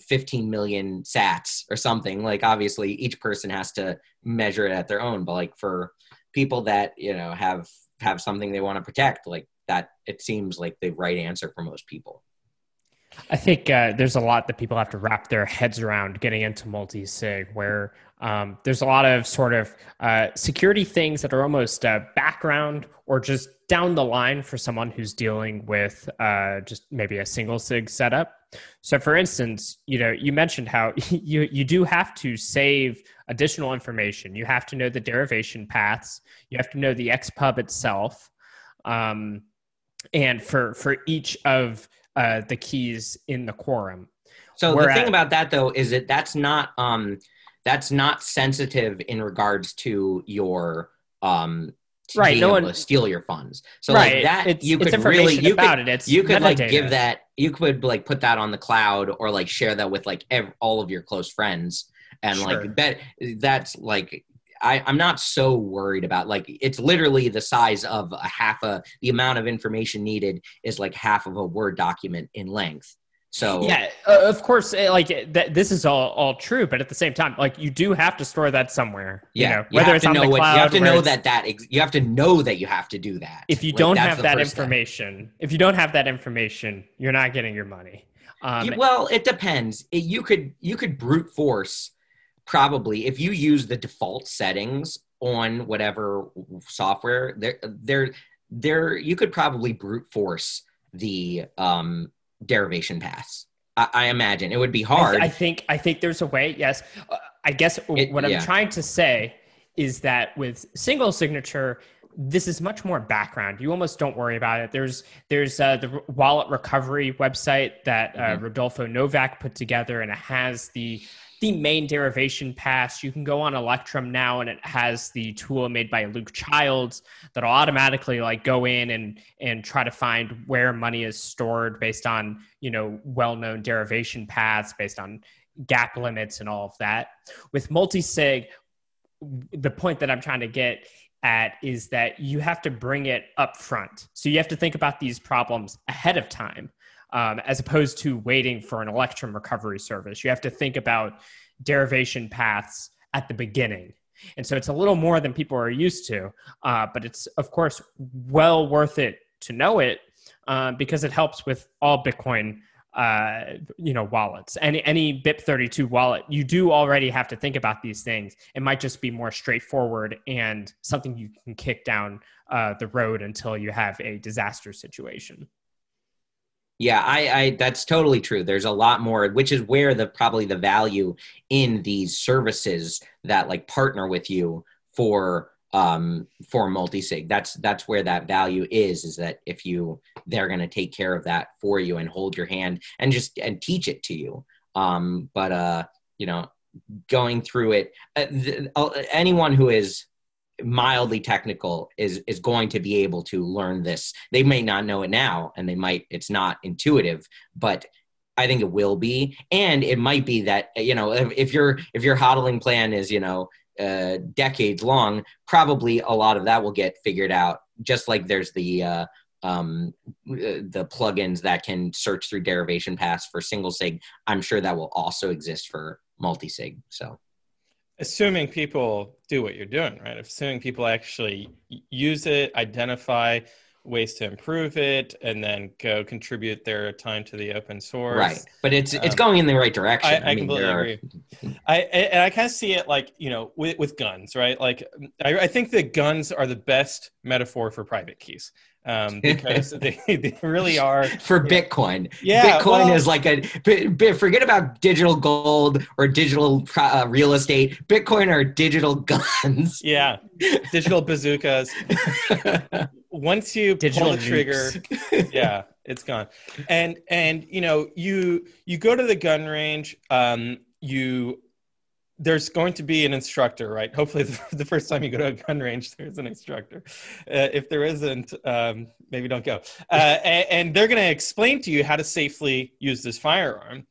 15 million sats or something? Like obviously each person has to measure it at their own but like for people that you know have have something they want to protect like that it seems like the right answer for most people. I think uh, there's a lot that people have to wrap their heads around getting into multi sig, where um, there's a lot of sort of uh, security things that are almost uh, background or just down the line for someone who's dealing with uh, just maybe a single sig setup. So, for instance, you know, you mentioned how you you do have to save additional information. You have to know the derivation paths. You have to know the XPub itself, um, and for for each of uh, the keys in the quorum. So the thing about that though is that that's not um, that's not sensitive in regards to your um, right no one steal your funds so right. like that it's, you could really you could, it. It's you could metadata. like give that you could like put that on the cloud or like share that with like ev- all of your close friends and sure. like that that's like I, I'm not so worried about like it's literally the size of a half a the amount of information needed is like half of a word document in length So yeah, uh, of course, uh, like th- this is all all true, but at the same time, like you do have to store that somewhere. yeah, you know, whether have it's to on know the what, cloud, you have to know that that ex- you have to know that you have to do that. if you Like, don't have that step. information, if you don't have that information, you're not getting your money. Um, well, it depends. It- you could you could brute force probably if you use the default settings on whatever software. There, there, there. You could probably brute force the um, derivation paths. I, I imagine it would be I, hard. I think I think there's a way. Yes, uh, I guess It- what I'm yeah. trying to say is that with single signature, this is much more background. You almost don't worry about it. There's there's uh, the wallet recovery website that uh, Mhm. Rodolfo Novak put together, and it has the the main derivation pass. You can go on Electrum now, and it has the tool made by Luke Childs that'll automatically like go in and and try to find where money is stored based on you know well-known derivation paths, based on gap limits and all of that. With multi-sig, the point that I'm trying to get at is that you have to bring it up front. So you have to think about these problems ahead of time, um, as opposed to waiting for an Electrum recovery service. You have to think about derivation paths at the beginning. And so it's a little more than people are used to, uh, but it's, of course, well worth it to know it uh, because it helps with all Bitcoin uh, you know wallets any any bip32 wallet you do already have to think about these things it might just be more straightforward and something you can kick down uh, the road until you have a disaster situation Yeah, I, I that's totally true. There's a lot more, which is where the probably the value in these services that like partner with you for um for multi-sig. That's that's where that value is, is that if you they're gonna take care of that for you and hold your hand and just and teach it to you. Um, but uh, you know, going through it, uh, th- uh, anyone who is mildly technical is is going to be able to learn this. They may not know it now and they might it's not intuitive but i think it will be. And it might be that you know if, if your if your hodling plan is you know uh, decades long probably a lot of that will get figured out just like there's the uh, um, the plugins that can search through derivation paths for single sig. I'm sure that will also exist for multi-sig so assuming people do what you're doing, right? Assuming people actually use it, identify ways to improve it, and then go contribute their time to the open source. right but it's it's Um, going in the right direction I, I, completely there are- agree. I and I kind of see it like you know with, with guns, right? Like I, I think that guns are the best metaphor for private keys um, because they, they really are. for Bitcoin. Yeah, Bitcoin well- is like a bi- bi- forget about digital gold or digital uh, real estate. Bitcoin are digital guns. Yeah, digital bazookas. Once you Digital pull the trigger, yeah, it's gone. And and you know you you go to the gun range. Um, you there's going to be an instructor, right? Hopefully, the, the first time you go to a gun range, there's an instructor. Uh, if there isn't, um, maybe don't go. Uh, and, and they're going to explain to you how to safely use this firearm.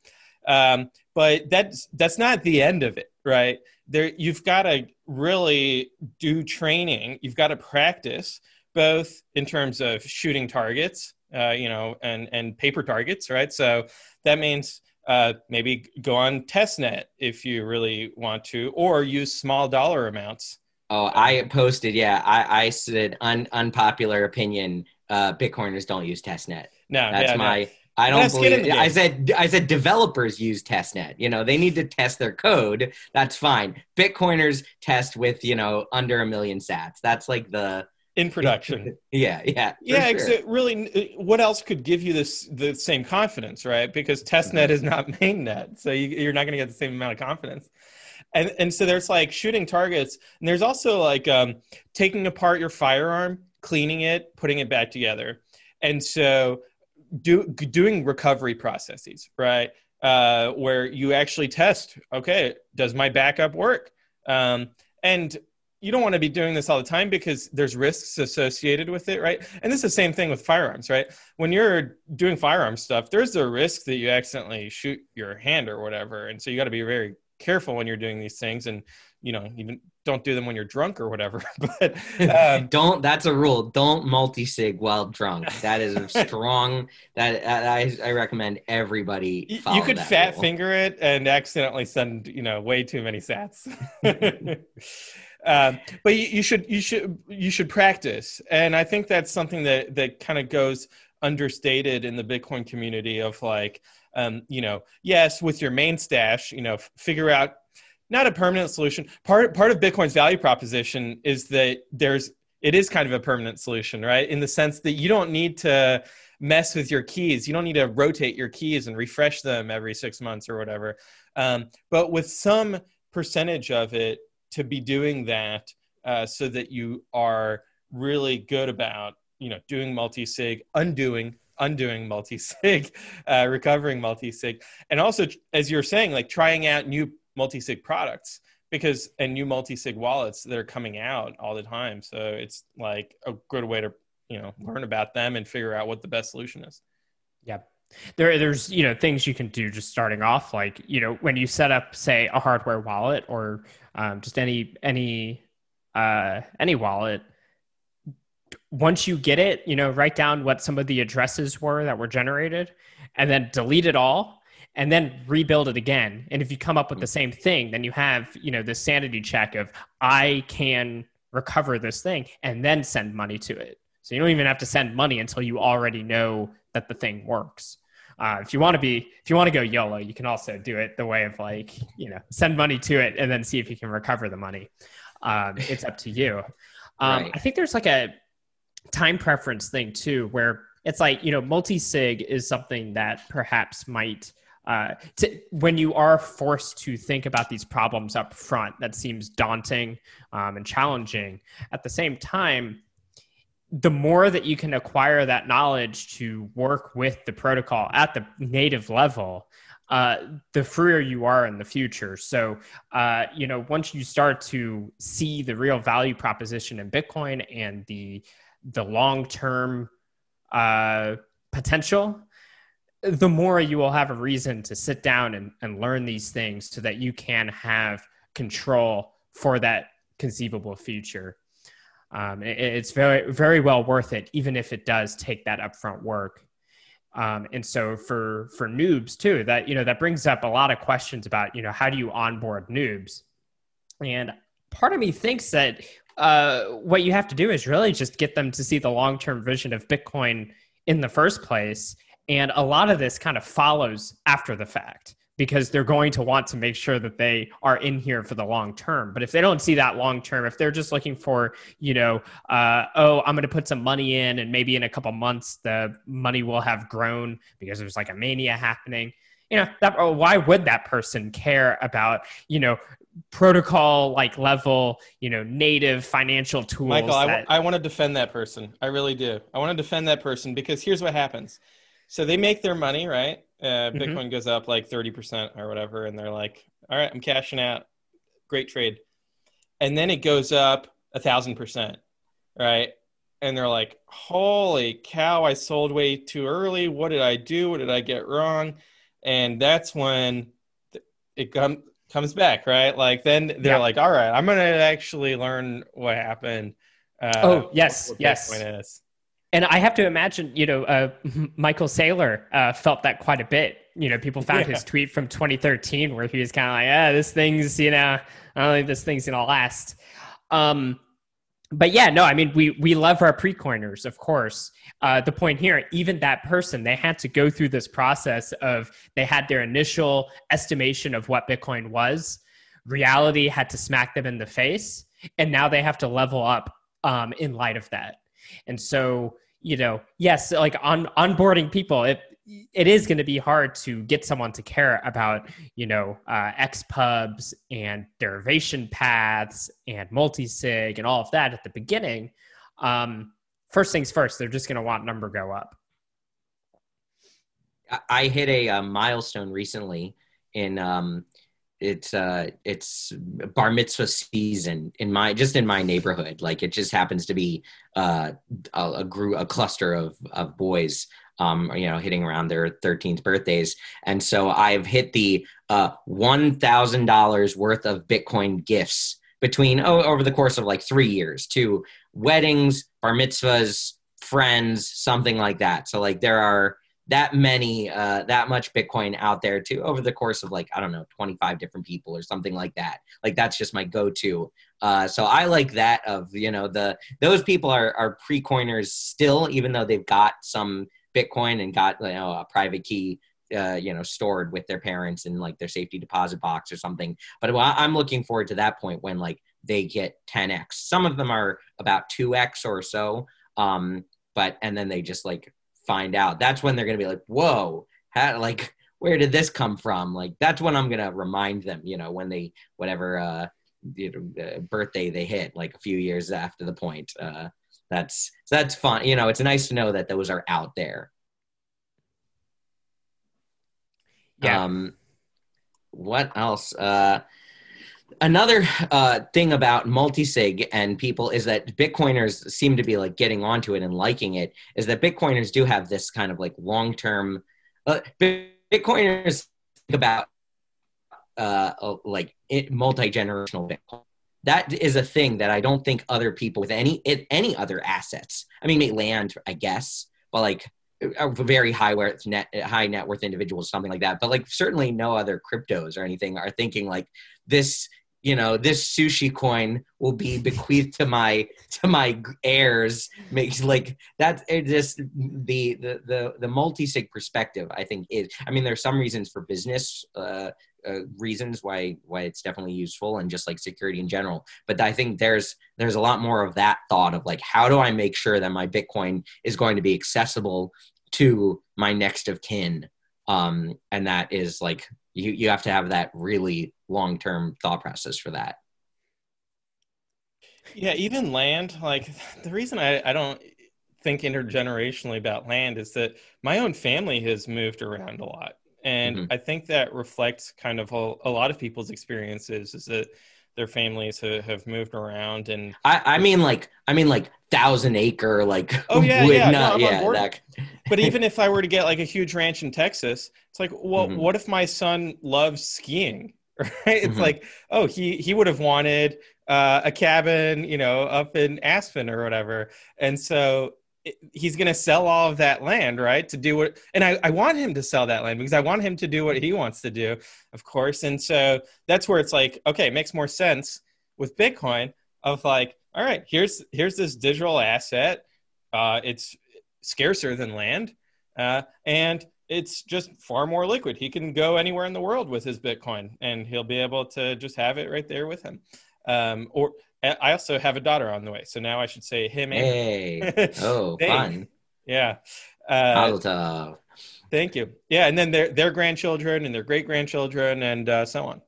Um, but that's that's not the end of it, right? There, you've got to really do training. You've got to practice both in terms of shooting targets, uh, you know, and and paper targets, right? So that means uh, maybe go on testnet if you really want to, or use small dollar amounts. Oh, I posted. Yeah, I, I said un, unpopular opinion. Uh, Bitcoiners don't use testnet. No, That's yeah, no. my. I don't believe. I said. I said developers use testnet. You know, they need to test their code. That's fine. Bitcoiners test with you know under a million sats. That's like the in production. yeah yeah yeah, sure. really. What else could give you this the same confidence, right? Because testnet is not mainnet, so you, you're not going to get the same amount of confidence. And and so there's like shooting targets, and there's also like um, taking apart your firearm, cleaning it, putting it back together, and so do doing recovery processes, right? Uh, where you actually test, okay, does my backup work? Um, and you don't want to be doing this all the time because there's risks associated with it, right? And this is the same thing with firearms, right? When you're doing firearm stuff, there's a risk that you accidentally shoot your hand or whatever, and so you got to be very careful when you're doing these things, and you know, even don't do them when you're drunk or whatever. but um, don't. That's a rule. Don't multi sig while drunk. That is a strong. that I I recommend everybody. you could fat rule. finger it and accidentally send you know way too many sats. Um, but you, you should you should you should practice, and I think that's something that that kind of goes understated in the Bitcoin community of like. Um, you know, yes, with your main stash, you know, f- figure out not a permanent solution. Part part of Bitcoin's value proposition is that there's it is kind of a permanent solution, right? In the sense that you don't need to mess with your keys. You don't need to rotate your keys and refresh them every six months or whatever. Um, but with some percentage of it to be doing that uh, so that you are really good about you know doing multi-sig undoing undoing multi-sig uh, recovering multi-sig and also as you're saying like trying out new multi-sig products because and new multi-sig wallets that are coming out all the time. So it's like a good way to you know learn about them and figure out what the best solution is there there's you know things you can do just starting off like you know when you set up say a hardware wallet or um, just any any uh, any wallet once you get it you know write down what some of the addresses were that were generated and then delete it all and then rebuild it again. And if you come up with the same thing then you have you know this sanity check of i can recover this thing and then send money to it. So you don't even have to send money until you already know that the thing works uh, if you want to be if you want to go YOLO, you can also do it the way of like you know send money to it and then see if you can recover the money. Um, it's up to you. Um, right. I think there's like a time preference thing too, where it's like you know multi sig is something that perhaps might uh, to, when you are forced to think about these problems up front, that seems daunting um, and challenging. At the same time, the more that you can acquire that knowledge to work with the protocol at the native level, uh, the freer you are in the future. So, uh, you know, once you start to see the real value proposition in Bitcoin and the the long term uh, potential, the more you will have a reason to sit down and, and learn these things so that you can have control for that conceivable future um, it, it's very very well worth it, even if it does take that upfront work. Um, and so for for noobs too, that you know that brings up a lot of questions about you know how do you onboard noobs, and part of me thinks that uh, what you have to do is really just get them to see the long term vision of Bitcoin in the first place, and a lot of this kind of follows after the fact because they're going to want to make sure that they are in here for the long term. But if they don't see that long term, if they're just looking for, you know, uh, oh, I'm going to put some money in and maybe in a couple months the money will have grown because there's like a mania happening, you know, that, oh, why would that person care about, you know, protocol like level, you know, native financial tools? Michael, that- I, w- I want to defend that person. I really do. I want to defend that person because here's what happens. So they make their money, right? Uh, mm-hmm. Bitcoin mm-hmm. goes up like 30% or whatever, and they're like, all right, I'm cashing out. Great trade. And then it goes up a thousand percent, right? And they're like, holy cow, I sold way too early. What did I do? What did I get wrong? And that's when it com- comes back, right? Like, then they're yeah. like, all right, I'm going to actually learn what happened. Uh, oh, yes, yes. And I have to imagine, you know, uh, Michael Saylor uh, felt that quite a bit. You know, people found yeah. his tweet from 2013 where he was kind of like, "Ah, this thing's, you know, I don't think this thing's gonna last." Um, but yeah, no, I mean, we we love our pre-coiners, of course. Uh, the point here, even that person, they had to go through this process of they had their initial estimation of what Bitcoin was. Reality had to smack them in the face, and now they have to level up um, in light of that. And so, you know, yes, like on onboarding people, it it is going to be hard to get someone to care about, you know, uh, X pubs and derivation paths and multi-sig and all of that at the beginning. Um, first things first, they're just going to want number go up. I hit a, a milestone recently in um, it's uh it's bar mitzvah season in my just in my neighborhood like it just happens to be uh a, a group a cluster of of boys um you know hitting around their 13th birthdays and so i've hit the uh $1000 worth of bitcoin gifts between oh, over the course of like three years to weddings, bar mitzvahs, friends, something like that. So like there are that many, uh, that much Bitcoin out there too over the course of like I don't know, 25 different people or something like that. Like that's just my go-to. Uh, so I like that of you know the those people are are pre-coiners still, even though they've got some Bitcoin and got you know a private key uh, you know stored with their parents in like their safety deposit box or something but i'm looking forward to that point when like they get 10x some of them are about 2x or so um but and then they just like find out that's when they're gonna be like whoa how, like where did this come from like that's when i'm gonna remind them you know when they whatever uh you know, uh, birthday they hit like a few years after the point uh that's that's fun you know it's nice to know that those are out there Yeah. Um, what else? Uh, another uh, thing about multisig and people is that Bitcoiners seem to be like getting onto it and liking it. Is that Bitcoiners do have this kind of like long term. Uh, Bitcoiners think about uh, uh like multi generational Bitcoin. That is a thing that I don't think other people with any any other assets. I mean, land, I guess, but like a very high worth net high net worth individuals something like that but like certainly no other cryptos or anything are thinking like this you know this sushi coin will be bequeathed to my to my heirs. Makes like that it just the the the, the multi-sig perspective i think is i mean there's some reasons for business uh, uh, reasons why why it's definitely useful and just like security in general. But i think there's there's a lot more of that thought of like how do i make sure that my bitcoin is going to be accessible to my next of kin? Um and that is like you you have to have that really long term thought process for that yeah even land like the reason i i don't think intergenerationally about land is that my own family has moved around a lot and mm-hmm. i think that reflects kind of a, a, lot of people's experiences is that their families have, have moved around and I, I mean like i mean like thousand acre like oh yeah yeah, not, no, yeah that... but even if i were to get like a huge ranch in texas it's like well mm-hmm. what if my son loves skiing right it's mm-hmm. like oh he he would have wanted uh, a cabin you know up in aspen or whatever and so he's going to sell all of that land, right? To do what, and I, I want him to sell that land because I want him to do what he wants to do, of course. And so that's where it's like, okay, it makes more sense with Bitcoin of like, all right, here's here's this digital asset. Uh, it's scarcer than land, uh, and it's just far more liquid. He can go anywhere in the world with his Bitcoin, and he'll be able to just have it right there with him. Um, or I also have a daughter on the way, so now I should say him. Hey, oh, fun. Yeah. Uh, thank you. Yeah, and then their their grandchildren and their great grandchildren and uh, so on.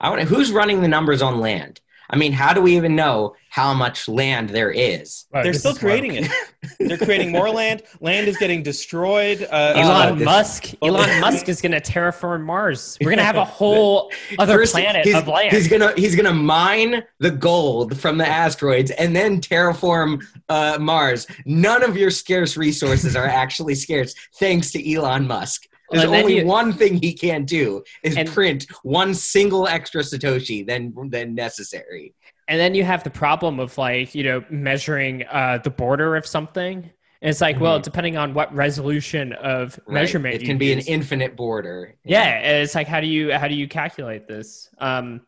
I want who's running the numbers on land. I mean, how do we even know how much land there is? Right, They're still creating it. They're creating more land. Land is getting destroyed. Uh, Elon uh, Musk. Elon Musk is going to terraform Mars. We're going to have a whole other First, planet of land. He's gonna he's gonna mine the gold from the asteroids and then terraform uh, Mars. None of your scarce resources are actually scarce, thanks to Elon Musk. There's only one thing he can do is and, print one single extra satoshi than than necessary. And then you have the problem of like you know measuring uh, the border of something. And it's like, mm-hmm. well, depending on what resolution of right. measurement, it can be use. an infinite border. Yeah. yeah, it's like how do you how do you calculate this? Um,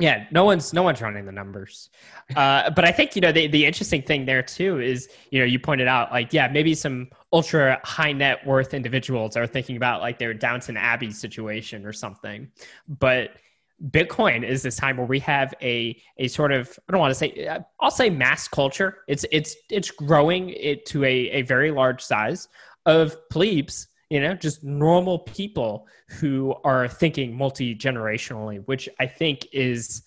yeah, no one's no one's running the numbers, uh, but I think you know the the interesting thing there too is you know you pointed out like yeah maybe some ultra high net worth individuals are thinking about like their Downton Abbey situation or something, but Bitcoin is this time where we have a a sort of I don't want to say I'll say mass culture. It's it's it's growing it to a a very large size of plebes you know just normal people who are thinking multi-generationally which i think is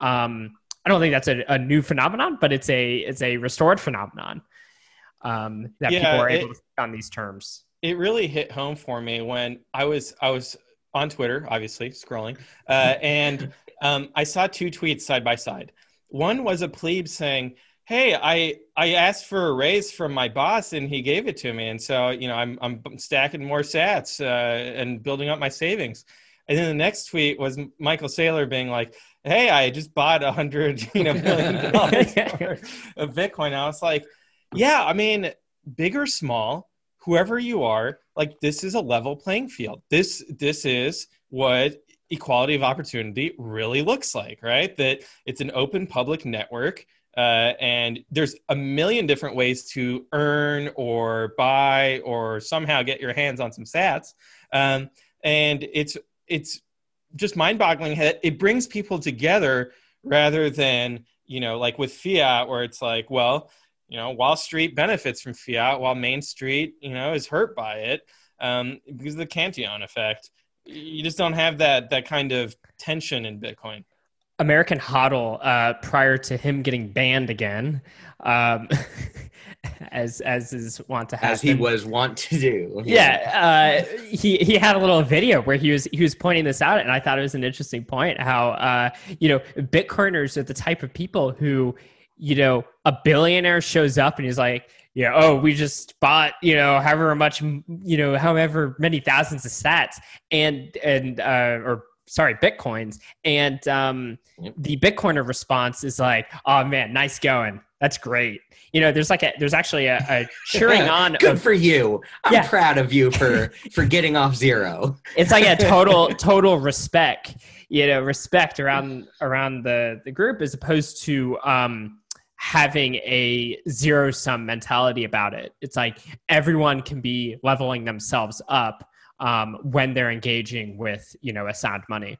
um i don't think that's a, a new phenomenon but it's a it's a restored phenomenon um that yeah, people are able it, to on these terms. It really hit home for me when i was i was on twitter obviously scrolling uh, and um, i saw two tweets side by side. One was a plebe saying hey i i asked for a raise from my boss and he gave it to me and so you know i'm, I'm stacking more sats uh, and building up my savings and then the next tweet was michael saylor being like hey, I just bought a hundred, you know, million dollars of Bitcoin. I was like, yeah, I mean, big or small, whoever you are, like this is a level playing field. This this is what equality of opportunity really looks like, right? That it's an open public network. Uh, and there's a million different ways to earn or buy or somehow get your hands on some sats. Um, and it's it's just mind-boggling. It brings people together rather than you know like with fiat where it's like well you know wall street benefits from fiat while main street you know is hurt by it um, because of the cantillon effect you just don't have that that kind of tension in bitcoin American HODL uh, prior to him getting banned again, um, as as is want to happen. As he was want to do. Yeah, uh, he he had a little video where he was he was pointing this out, and I thought it was an interesting point. How uh, you know Bitcoiners are the type of people who you know a billionaire shows up and he's like. Yeah. Oh, we just bought, you know, however much, you know, however many thousands of sats, and and uh, or sorry bitcoins. And um, yep. the bitcoiner response is like oh man nice going. That's great. You know there's like a there's actually a, a cheering on good of, for you. I'm yeah. proud of you for for getting off zero. It's like a total total respect you know respect around around the the group as opposed to um having a zero sum mentality about it. It's like everyone can be leveling themselves up um, when they're engaging with you know Assad money.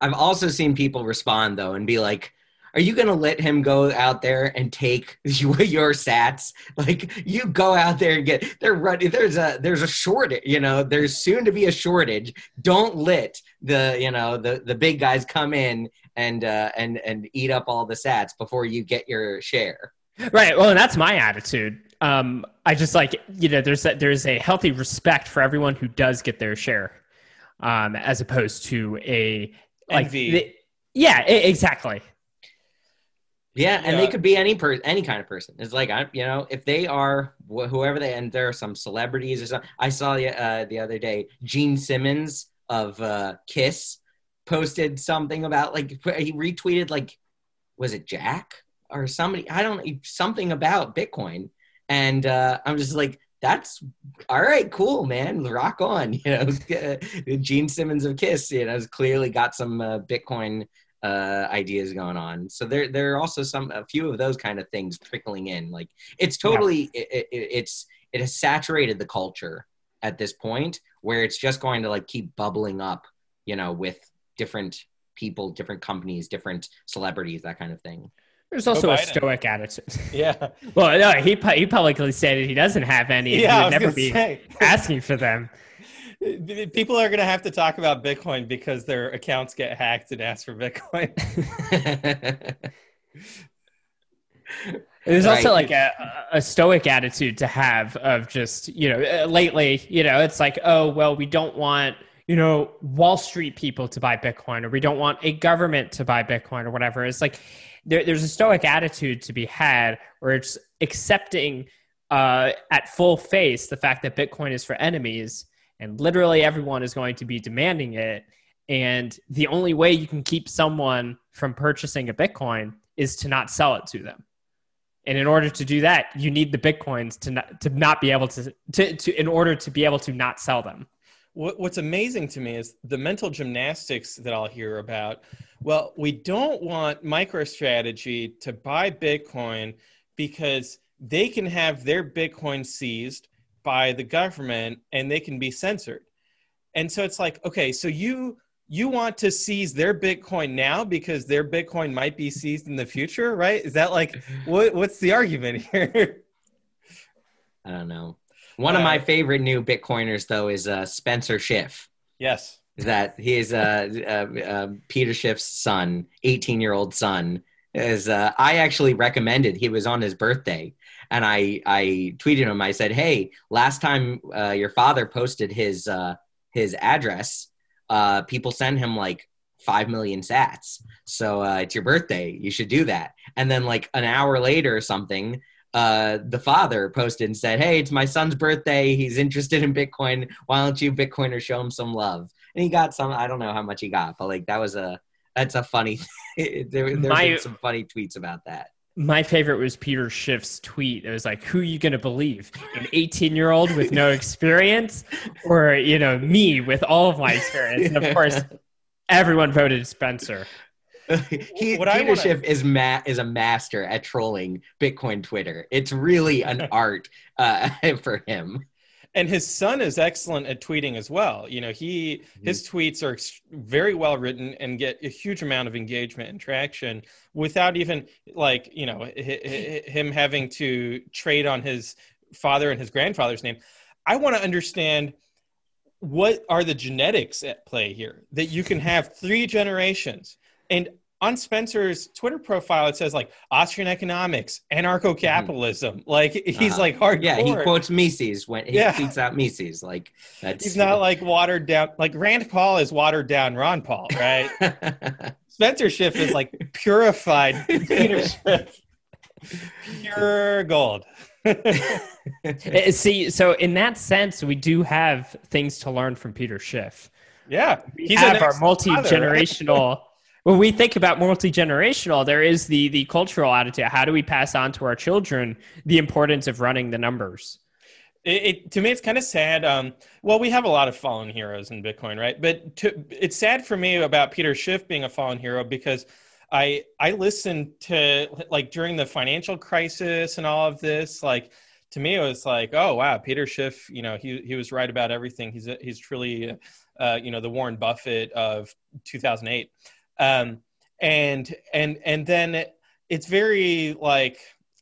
I've also seen people respond though and be like, "Are you going to let him go out there and take your sats? Like you go out there and get they're running. There's a there's a shortage. You know, there's soon to be a shortage. Don't let the you know the the big guys come in and uh, and and eat up all the sats before you get your share." Right. Well, and that's my attitude um, I just like you know there's a, there's a healthy respect for everyone who does get their share, um, as opposed to a like the, yeah exactly. Yeah, and yeah. they could be any per any kind of person. It's like I, you know, if they are wh- whoever they and there are some celebrities or something. I saw uh, the other day Gene Simmons of uh, Kiss posted something about like he retweeted like was it Jack or somebody I don't know something about Bitcoin and uh, I'm just like, that's all right, cool, man, rock on. You know, Gene Simmons of Kiss, you know, has clearly got some uh, Bitcoin uh, ideas going on. So there, there are also some a few of those kind of things trickling in. Like it's totally, yeah. it, it, it's it has saturated the culture at this point where it's just going to like keep bubbling up, you know, with different people, different companies, different celebrities, that kind of thing. There's also a stoic attitude. Yeah. well, no, he he publicly stated he doesn't have any. Yeah, he would never be say. asking for them. People are going to have to talk about Bitcoin because their accounts get hacked and ask for Bitcoin. There's right. also like a, a stoic attitude to have of just, you know, uh, lately, you know, it's like, oh, well, we don't want, you know, Wall Street people to buy Bitcoin or we don't want a government to buy Bitcoin or whatever. It's like, there, there's a stoic attitude to be had where it's accepting uh, at full face the fact that Bitcoin is for enemies and literally everyone is going to be demanding it. And the only way you can keep someone from purchasing a Bitcoin is to not sell it to them. And in order to do that, you need the Bitcoins to not, to not be able to, to, to, in order to be able to not sell them. What's amazing to me is the mental gymnastics that I'll hear about. Well, we don't want MicroStrategy to buy Bitcoin because they can have their Bitcoin seized by the government and they can be censored. And so it's like, okay, so you you want to seize their Bitcoin now because their Bitcoin might be seized in the future, right? Is that like what what's the argument here? I don't know. One uh, of my favorite new Bitcoiners, though, is uh, Spencer Schiff. Yes. That he is uh, uh, uh, Peter Schiff's son, 18 year old son. Is uh, I actually recommended he was on his birthday, and I I tweeted him. I said, "Hey, last time uh, your father posted his uh, his address, uh, people send him like five million sats. So uh, it's your birthday. You should do that. And then like an hour later or something, uh, the father posted and said, "Hey, it's my son's birthday. He's interested in Bitcoin. Why don't you Bitcoiners show him some love?" And he got some. I don't know how much he got, but like that was a that's a funny. there, there's My- been some funny tweets about that. My favorite was Peter Schiff's tweet. It was like, "Who are you gonna believe? An 18 year old with no experience, or you know me with all of my experience?" And of course, everyone voted Spencer. he, What I Peter wanna- Schiff is ma- is a master at trolling Bitcoin Twitter. It's really an art uh, for him. and his son is excellent at tweeting as well you know he his tweets are ex- very well written and get a huge amount of engagement and traction without even like you know hi- hi- him having to trade on his father and his grandfather's name i want to understand what are the genetics at play here that you can have three generations and on Spencer's Twitter profile, it says like Austrian economics, anarcho-capitalism. Like he's Uh-huh. like hardcore. Yeah, he quotes Mises when he Yeah. tweets out Mises. Like that's He's not like watered down. Like Rand Paul is watered down Ron Paul, right? Spencer Schiff is like purified Peter Schiff, pure gold. Uh, See, so in that sense, we do have things to learn from Peter Schiff. yeah, We he's have our multi generational. right? When we think about multi generational, there is the the cultural attitude. How do we pass on to our children the importance of running the numbers? It, it, to me, it's kind of sad. Um, well, we have a lot of fallen heroes in Bitcoin, right? But to, it's sad for me about Peter Schiff being a fallen hero because I I listened to like during the financial crisis and all of this. Like to me, it was like, oh wow, Peter Schiff. You know, he he was right about everything. He's he's truly, uh, you know, the Warren Buffett of 2008. Um, and and and then it's very like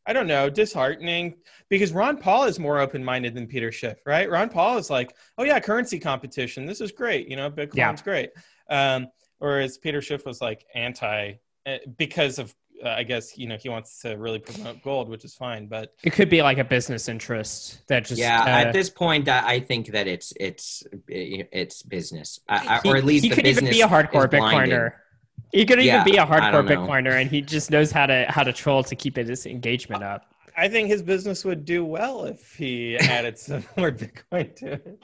I don't know, disheartening because Ron Paul is more open minded than Peter Schiff, right? Ron Paul is like, oh yeah, currency competition. This is great. You know, Bitcoin's Yeah. great. Um, whereas Peter Schiff was like anti uh, because of, uh, I guess, you know, he wants to really promote gold, which is fine. But It could be like a business interest that just yeah, uh, at this point, I I think that it's it's it's business, I, I- he, or at least he the could even be a hardcore is blinded. Bitcoiner. He could even be a hardcore. Bitcoiner, and he just knows how to how to troll to keep his engagement up. I think his business would do well if he added some more Bitcoin to it.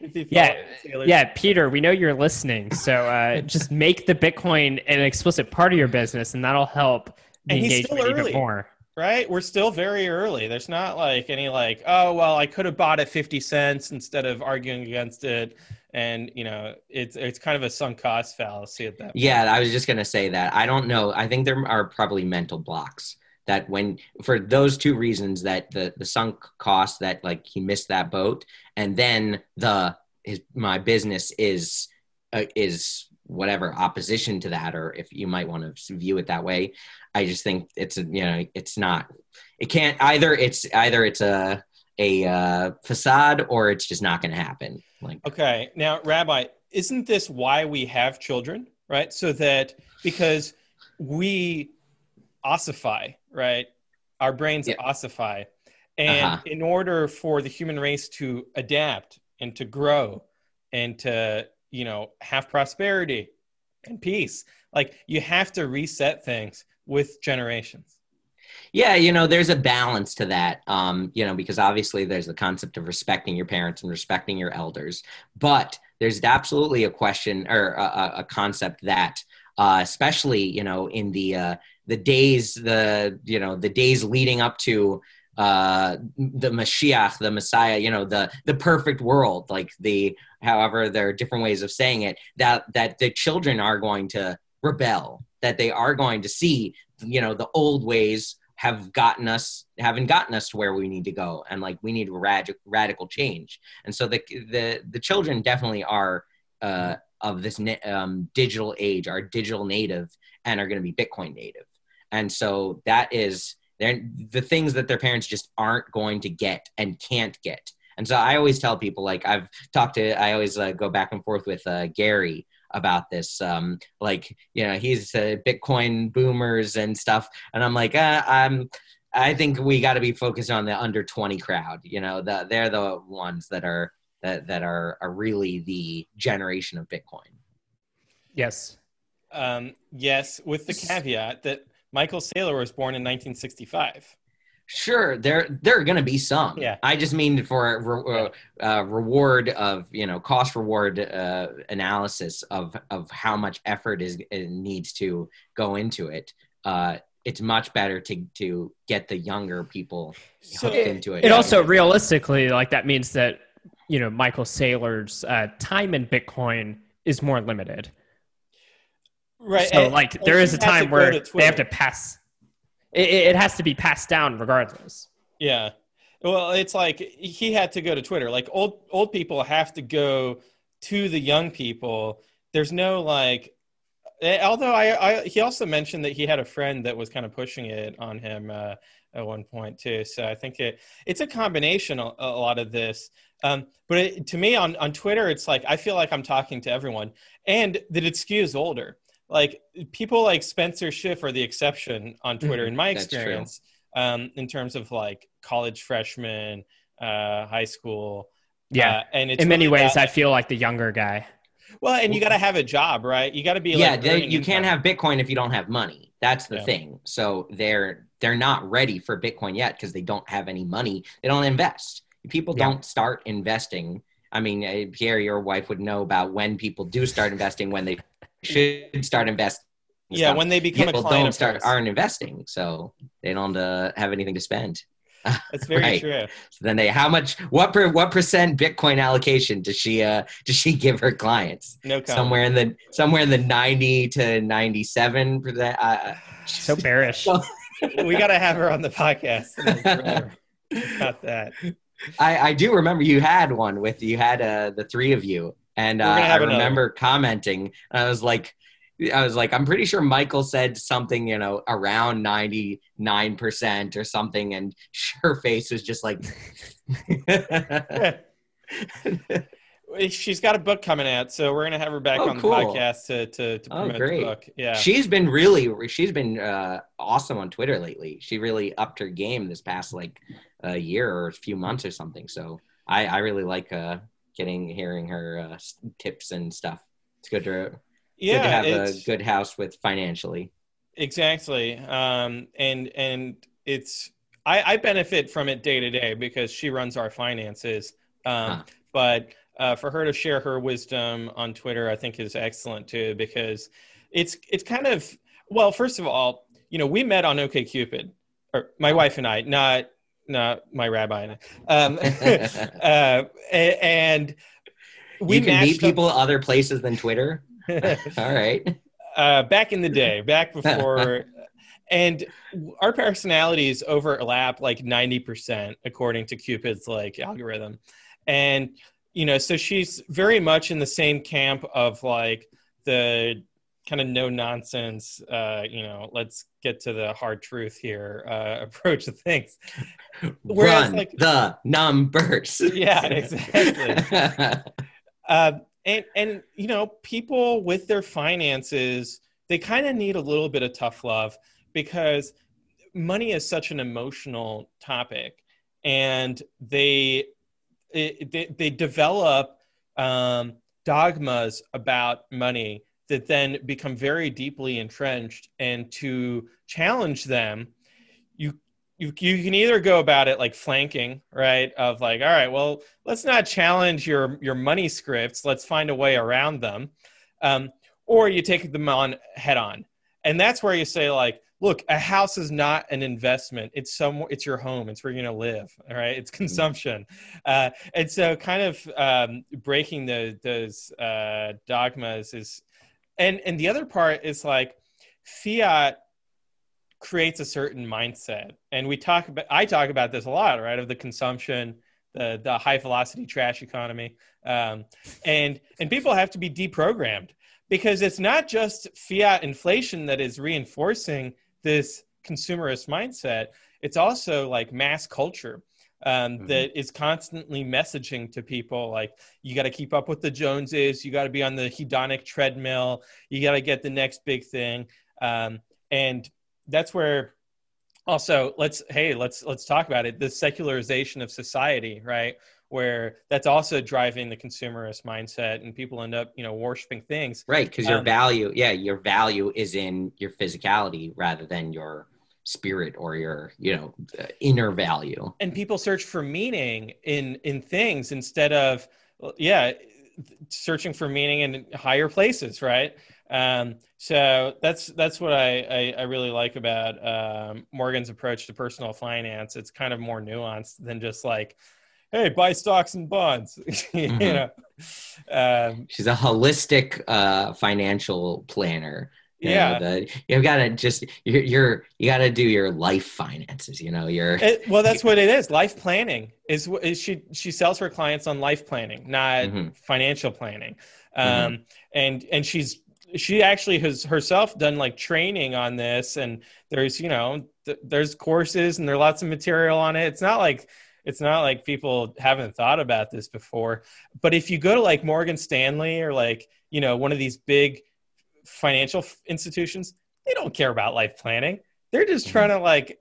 If he Yeah, followed Saylor's- Yeah, Peter, we know you're listening, so uh, just make the Bitcoin an explicit part of your business, and that'll help the And he's still engagement early. even more. right? We're still very early. There's not like any like, oh well, I could have bought at 50 cents instead of arguing against it. And you know, it's it's kind of a sunk cost fallacy at that point. Yeah, I was just gonna say that. I don't know. I think there are probably mental blocks that when for those two reasons that the the sunk cost that like he missed that boat, and then the his my business is uh, is whatever opposition to that, or if you might want to view it that way. I just think it's a you know it's not it can't either it's either it's a a uh, facade or it's just not going to happen. Like Okay. Now, Rabbi, isn't this why we have children, right? So that because we ossify, right? Our brains ossify. And Uh-huh. in order for the human race to adapt and to grow and to, you know, have prosperity and peace, like you have to reset things with generations. Yeah, you know, there's a balance to that. Um, you know, because obviously there's the concept of respecting your parents and respecting your elders, but there's absolutely a question or a, a- concept that, uh, especially you know, in the uh, the days the you know the days leading up to uh the mashiach the messiah you know the the perfect world like the however there are different ways of saying it that that the children are going to rebel that they are going to see you know the old ways have gotten us haven't gotten us to where we need to go. And like we need rad- radical change. And so the the the children definitely are uh of this um, digital age are digital native and are going to be bitcoin native. And so that is they're the things that their parents just aren't going to get and can't get. And so i always tell people like i've talked to i always uh, go back and forth with uh, gary about this um like you know he's uh, bitcoin boomers and stuff and i'm like uh, i'm i think we got to be focused on the under 20 crowd you know the, they're the ones that are that, that are, are really the generation of bitcoin Yes. Um, yes, with the caveat that Michael Saylor was born in 1965. Sure, there there are going to be some. Yeah. I just mean for re- uh, reward of you know cost reward uh, analysis of of how much effort is it needs to go into it. Uh, it's much better to to get the younger people So- hooked into it. It also realistically, like that means that you know Michael Saylor's uh, time in Bitcoin is more limited. right. So and- like and there she is a time where they have to pass. It, it has to be passed down regardless. Yeah. Well, it's like he had to go to Twitter. Like old old people have to go to the young people. There's no like eh, although I, I he also mentioned that he had a friend that was kind of pushing it on him uh, at one point too. So I think it it's a combination a, a lot of this. Um, but it, to me on on Twitter it's like I feel like I'm talking to everyone and that it skews older. Like people like Spencer Schiff are the exception on Twitter Mhm, in my experience um, in terms of like college freshmen, uh, high school. Yeah. Uh, and it's In many really ways, about- I feel like the younger guy. well, and you got to have a job, right? You got to be yeah, like, they, you can't have Bitcoin if you don't have money. That's the Yeah. thing. So they're they're not ready for Bitcoin yet because they don't have any money. They don't invest. People Yeah. don't start investing. I mean, uh, Pierre, your wife would know about when people do start investing, when they should start investing. Yeah, stuff. when they become people a client don't of start hers. aren't investing, so they don't uh, have anything to spend. That's very Right. true. So then they how much what per, what percent Bitcoin allocation does she uh does she give her clients? No comment. Somewhere in the somewhere in the ninety to ninety seven percent. Uh, So bearish. we got to have her on the podcast. Got that. I, I do remember you had one with you had uh, the three of you, and uh, I have another. remember commenting. And I was like, I was like, I'm pretty sure Michael said something, you know, around ninety nine percent or something, and her face was just like. She's got a book coming out, so we're gonna have her back Oh, on the podcast to to, to Oh, promote great. the book. Yeah, She's been really, she's been uh, awesome on Twitter lately. She really upped her game this past like a year or a few months or something. So I, I really like uh, getting hearing her uh, tips and stuff. It's good to yeah. good to have a good house with financially. Exactly. Um, and and it's I, I benefit from it day to day because she runs our finances. Um, Huh. But uh, for her to share her wisdom on Twitter, I think is excellent too because it's it's kind of well. First of all, you know, we met on OKCupid, or my wife and I, not not my rabbi. Um, uh, and we you can meet matched up- people other places than Twitter. All right. uh, back in the day, back before, and our personalities overlap like ninety percent according to Cupid's like algorithm, and you know, so she's very much in the same camp of like the kind of no nonsense, uh, you know, let's get to the hard truth here uh, approach to things. Whereas, Run like- the numbers. Yeah, exactly. uh, and and you know people with their finances they kind of need a little bit of tough love because money is such an emotional topic and they it, they, they develop um, dogmas about money that then become very deeply entrenched and to challenge them you you, you can either go about it like flanking right of like all right well let's not challenge your your money scripts let's find a way around them um, or you take them on head on. And that's where you say like look a house is not an investment. It's some it's your home. It's where you're to live all right? It's consumption. Uh, and so kind of um, breaking the, those uh, dogmas is and and the other part is like fiat creates a certain mindset. And we talk about i talk about this a lot right of the consumption the the high velocity trash economy. Um, and and people have to be deprogrammed because it's not just fiat inflation that is reinforcing this consumerist mindset. It's also like mass culture um, Mhm. that is constantly messaging to people like you got to keep up with the joneses. You got to be on the hedonic treadmill. You got to get the next big thing. Um, and that's where also let's hey let's let's talk about it. The secularization of society right? Where that's also driving the consumerist mindset and people end up you know worshiping things. Right, because your Um, value, yeah, your value is in your physicality rather than your spirit or your you know inner value and people search for meaning in in things instead of yeah searching for meaning in higher places right um, so that's that's what I, I, I really like about um, Morgan's approach to personal finance. It's kind of more nuanced than just like, hey, buy stocks and bonds. you mm-hmm. know, um, she's a holistic uh, financial planner yeah, know, the, you've got to just you're, you're you got to do your life finances. You know, you're it, well. That's what it is. Life planning is, is she she sells her clients on life planning, not mm-hmm. financial planning. Mm-hmm. Um, mm-hmm. and and she's she actually has herself done like training on this, and there's you know th- there's courses and there's lots of material on it. It's not like it's not like people haven't thought about this before. But if you go to like Morgan Stanley or like you know one of these big financial institutions, they don't care about life planning. They're just mm-hmm. trying to like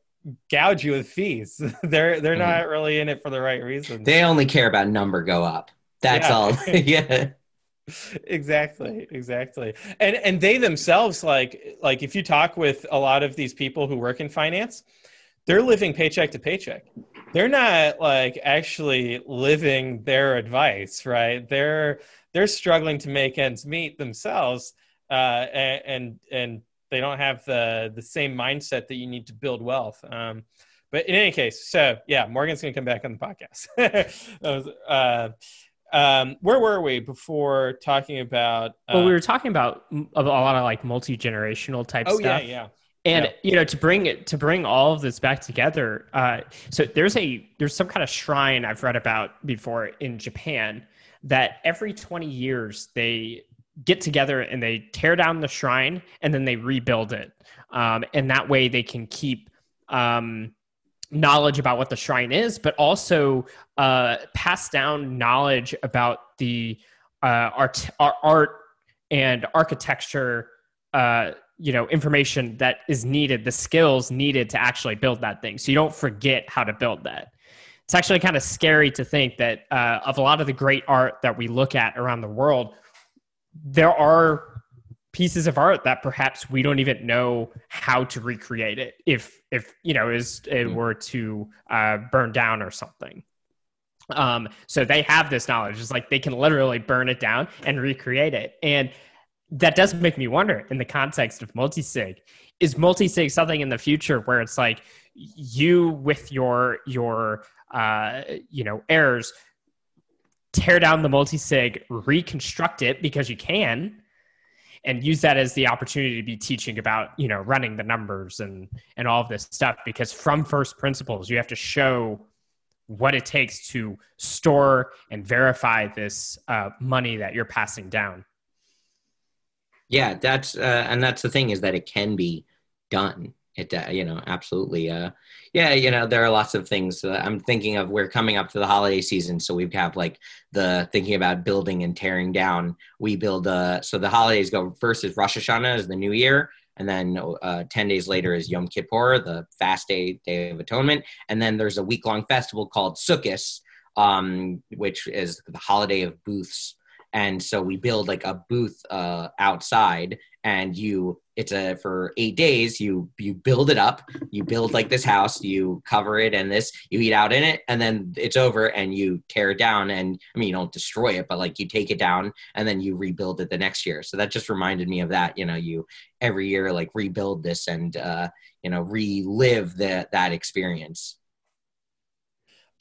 gouge you with fees. they're they're mm-hmm. not really in it for the right reasons. They only care about number go up. That's yeah. all. yeah. exactly exactly and and they themselves like like if you talk with a lot of these people who work in finance they're living paycheck to paycheck they're not like actually living their advice right they're they're struggling to make ends meet themselves uh, and, and, they don't have the the same mindset that you need to build wealth. Um, but in any case, so yeah, Morgan's going to come back on the podcast. was, uh, um, where were we before talking about? Uh, well, we were talking about a lot of like multi generational type oh, stuff. yeah, yeah. And yeah. you know, to bring it to bring all of this back together, uh, so there's a there's some kind of shrine I've read about before in Japan that every 20 years they get together and they tear down the shrine and then they rebuild it. Um, and that way they can keep um, knowledge about what the shrine is, but also uh, pass down knowledge about the uh, art, art and architecture. Uh, you know information that is needed the skills needed to actually build that thing so you don't forget how to build that it's actually kind of scary to think that uh, of a lot of the great art that we look at around the world there are pieces of art that perhaps we don't even know how to recreate it if if you know is it hmm. were to uh, burn down or something. Um so they have this knowledge. It's like they can literally burn it down and recreate it. And that does make me wonder in the context of multi-sig is multi-sig something in the future where it's like you with your your uh you know heirs tear down the multi-sig, reconstruct it because you can, and use that as the opportunity to be teaching about you know running the numbers and and all of this stuff because from first principles you have to show what it takes to store and verify this uh, money that you're passing down. Yeah that's uh, and that's the thing is that it can be done it uh, you know absolutely uh yeah you know there are lots of things i'm thinking of. We're coming up to the holiday season so we have like the thinking about building and tearing down. We build uh so the holidays go first is rosh hashanah is the new year and then uh, 10 days later is yom kippur the fast day day of atonement. And then there's a week long festival called sukkot um, which is the holiday of booths. And so we build like a booth uh, outside and you it's a for eight days you you build it up you build like this house you cover it and this you eat out in it and then it's over and you tear it down and i mean you don't destroy it but like you take it down and then you rebuild it the next year. So that just reminded me of that you know you every year like rebuild this and uh you know relive that that experience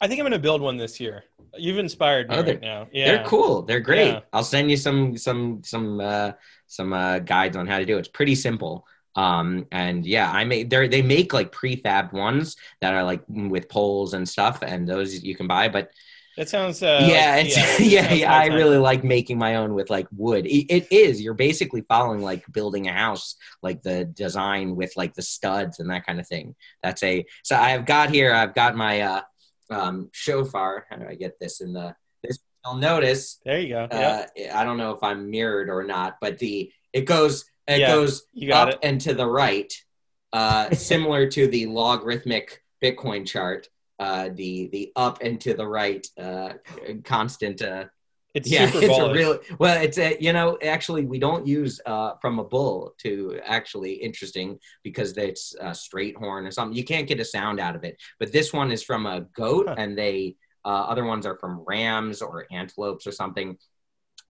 I think I'm going to build one this year. You've inspired me oh, right now. Yeah, they're cool. They're great. Yeah. I'll send you some some some uh, some uh, guides on how to do it. It's pretty simple. Um, and yeah, I made they they make like prefab ones that are like with poles and stuff, and those you can buy. But it sounds uh, yeah, like, yeah, yeah, yeah. I really like making my own with like wood. It, it is. You're basically following like building a house, like the design with like the studs and that kind of thing. That's a. So I've got here. I've got my. uh um, shofar. How do I get this in the? This you'll notice. There you go. Uh, I don't know if I'm mirrored or not, but the it goes it yeah, goes up it. and to the right, uh, similar to the logarithmic Bitcoin chart. Uh, the the up and to the right uh, constant uh, It's yeah, super it's a real well. It's a you know actually we don't use uh, from a bull to actually interesting because it's a straight horn or something. You can't get a sound out of it. But this one is from a goat, Huh. and they uh, other ones are from rams or antelopes or something.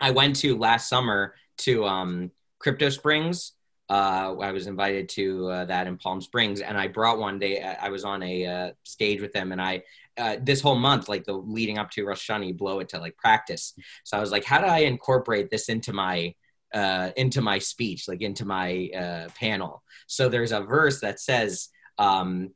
I went to last summer to um, Crypto Springs. Uh, I was invited to uh, that in Palm Springs, and I brought one day. I was on a uh, stage with them, and I uh, this whole month, like the leading up to Rosh Hashanah, you blow it to like practice. So I was like, how do I incorporate this into my uh, into my speech, like into my uh, panel? So there's a verse that says um,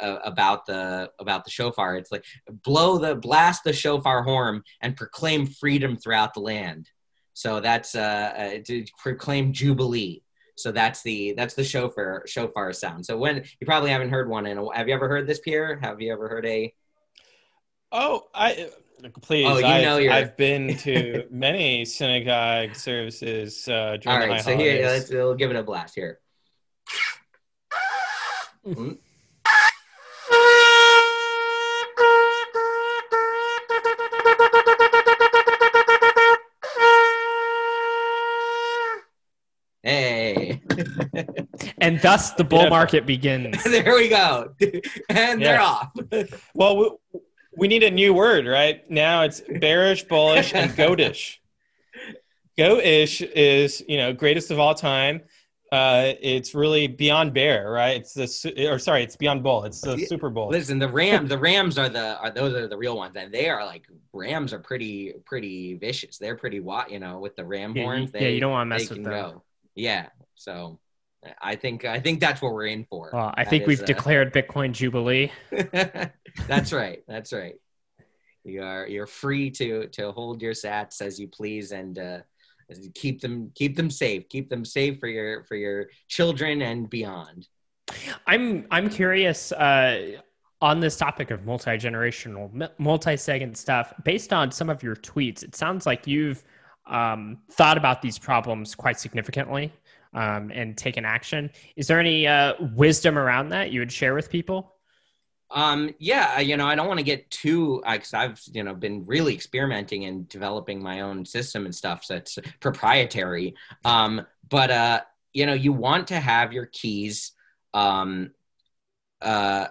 uh, about the about the shofar. It's like blow the blast the shofar horn and proclaim freedom throughout the land. So that's uh, uh, to proclaim jubilee. So that's the that's the shofar shofar sound. So when you probably haven't heard one in a, have you ever heard this Pierre? Have you ever heard a Oh, I please. Oh, you I've, know you're- I've been to many synagogue services uh, during All the high right, so here holidays. let's we'll give it a blast here. Mm. Hey, And thus the bull Yeah. market begins. there we go, and they're off. Well, we, we need a new word, right? Now it's bearish, bullish, and goatish. Goatish is, you know, greatest of all time. Uh, it's really beyond bear, right? It's the su- or sorry, it's beyond bull. It's the Super Bowl. Listen, the Rams, the Rams are the are those are the real ones, and they are like Rams are pretty pretty vicious. They're pretty what you know with the ram Yeah, you- horns. yeah, they, you don't wanna mess they with can them. go. Yeah, so I think I think that's what we're in for. Well, I That think is, we've uh, declared Bitcoin Jubilee. that's right. That's right. You are you're free to to hold your sats as you please and uh, keep them keep them safe. Keep them safe for your for your children and beyond. I'm I'm curious uh, on this topic of multi generational, multi second stuff. Based on some of your tweets, it sounds like you've um, thought about these problems quite significantly um, and taken action. Is there any uh, wisdom around that you would share with people? Um, yeah, you know, I don't want to get too, because I've, you know, been really experimenting and developing my own system and stuff. So it's proprietary. Um, but, uh, you know, you want to have your keys um, uh,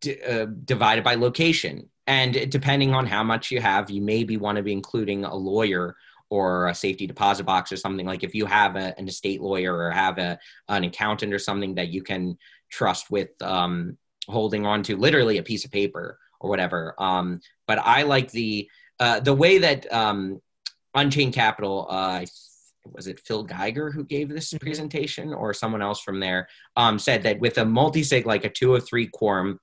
d- uh, divided by location. And depending on how much you have, you maybe want to be including a lawyer or a safety deposit box or something like if you have a, an estate lawyer or have a, an accountant or something that you can trust with um, holding on to literally a piece of paper or whatever. Um, but I like the uh, the way that um, Unchained Capital, uh, was it Phil Geiger who gave this Mhm. presentation or someone else from there, um, said that with a multi-sig like a two or three quorum,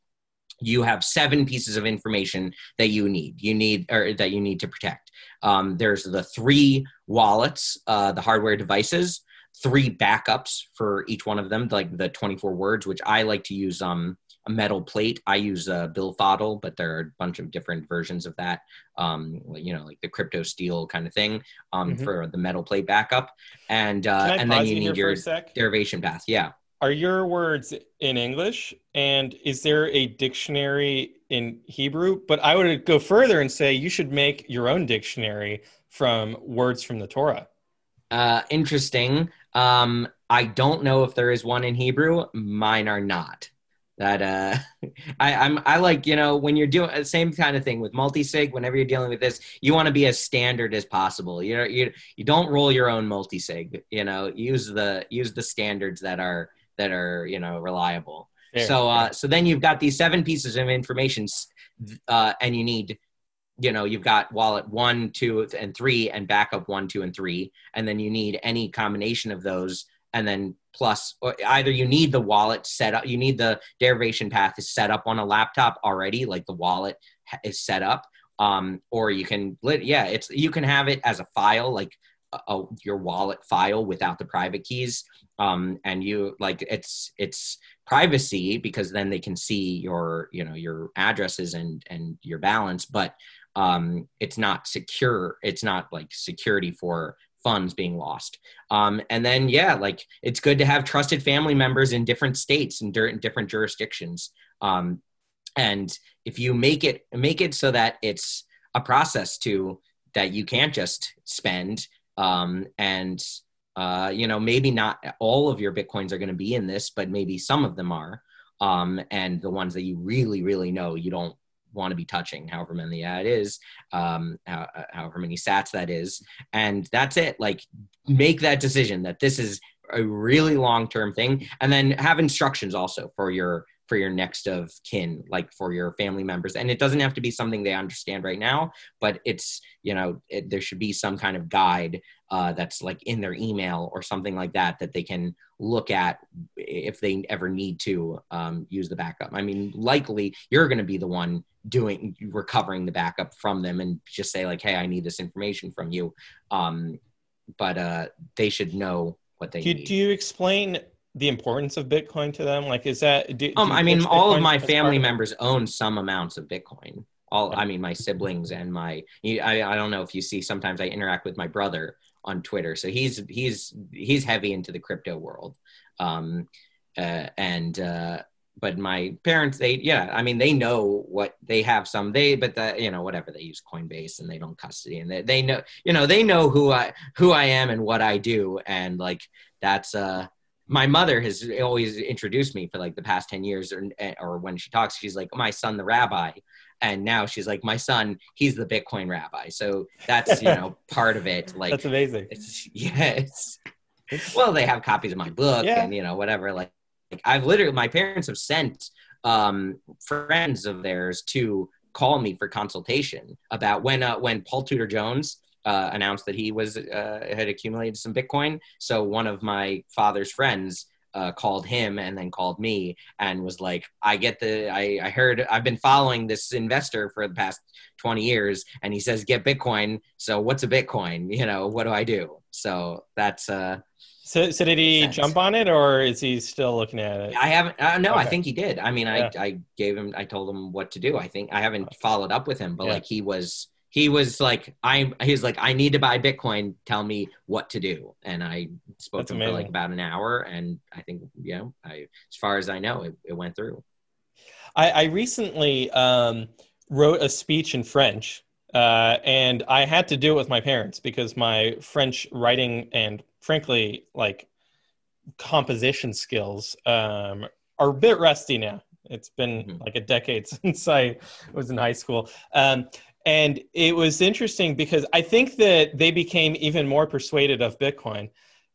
you have seven pieces of information that you need. You need or that you need to protect. Um, there's the three wallets, uh, the hardware devices, three backups for each one of them, like the 24 words, which I like to use um, a metal plate. I use uh, Billfodl, but there are a bunch of different versions of that. Um, you know, like the Cryptosteel kind of thing um, Mhm. for the metal plate backup, and uh, and then you need your derivation path. Yeah. Are your words in English? And is there a dictionary in Hebrew? But I would go further and say you should make your own dictionary from words from the Torah. Uh, interesting. Um, I don't know if there is one in Hebrew. Mine are not. That uh, I, I'm I like you know when you're doing the same kind of thing with multi-sig. Whenever you're dealing with this, you want to be as standard as possible. You know, you you don't roll your own multi-sig. You know, use the use the standards that are that are you know reliable. Fair, so uh, fair. so then you've got these seven pieces of information, uh, and you need, you know, you've got wallet one, two, and three, and backup one, two, and three, and then you need any combination of those, and then plus, or either you need the wallet set up, you need the derivation path is set up on a laptop already, like the wallet is set up, um, or you can, lit- yeah, it's you can have it as a file, like a, a, your wallet file without the private keys um, and you like it's it's privacy because then they can see your you know your addresses and and your balance but um, it's not secure it's not like security for funds being lost. Um, and then yeah like it's good to have trusted family members in different states and dur- different jurisdictions. Um, and if you make it make it so that it's a process to that you can't just spend um, and uh, you know maybe not all of your bitcoins are going to be in this but maybe some of them are. Um, and the ones that you really really know you don't want to be touching however many that is um, how, however many sats that is. And that's it. Like make that decision that this is a really long term thing. And then have instructions also for your for your next of kin like for your family members. And it doesn't have to be something they understand right now but it's you know it, there should be some kind of guide uh, that's like in their email or something like that that they can look at if they ever need to um, use the backup. I mean likely you're going to be the one doing recovering the backup from them and just say like hey i need this information from you. Um, but uh, they should know what they do, need. do you explain the importance of Bitcoin to them? Like, is that? Do, um, do I mean, all Bitcoin of my family of- members own some amounts of Bitcoin. All, I mean, my siblings and my, I, I don't know if you see. Sometimes I interact with my brother on Twitter, so he's he's he's heavy into the crypto world, um, uh, and uh, but my parents, they yeah, I mean, they know what they have some they, but the you know whatever they use Coinbase and they don't custody and they, they know you know they know who I who I am and what I do and like that's uh my mother has always introduced me for like the past 10 years or, or when she talks she's like my son the rabbi and now she's like my son he's the bitcoin rabbi so that's you know part of it like That's amazing. it's it's well they have copies of my book Yeah. and you know whatever like, like i've literally my parents have sent um friends of theirs to call me for consultation about when uh, when paul tudor jones uh, announced that he was uh, had accumulated some bitcoin so one of my father's friends uh, called him and then called me and was like, I get the, I, I heard, I've been following this investor for the past 20 years and he says, get Bitcoin. So what's a Bitcoin? You know, what do I do? So that's, uh, So, so did he Sense. jump on it, or is he still looking at it? I haven't, uh, no, I think he did. I mean, Yeah. I, I gave him, I told him what to do. I think I haven't followed up with him, but Yeah. like he was, he was like, I, he was like, I need to buy Bitcoin. Tell me what to do. And I spoke That's to him for like about an hour. And I think, you know, I, as far as I know, it, it went through. I, I recently um, wrote a speech in French, uh, and I had to do it with my parents because my French writing and, frankly, like composition skills um, are a bit rusty now. It's been Mhm. like a decade since I was in high school. Um, and it was interesting because I think that they became even more persuaded of Bitcoin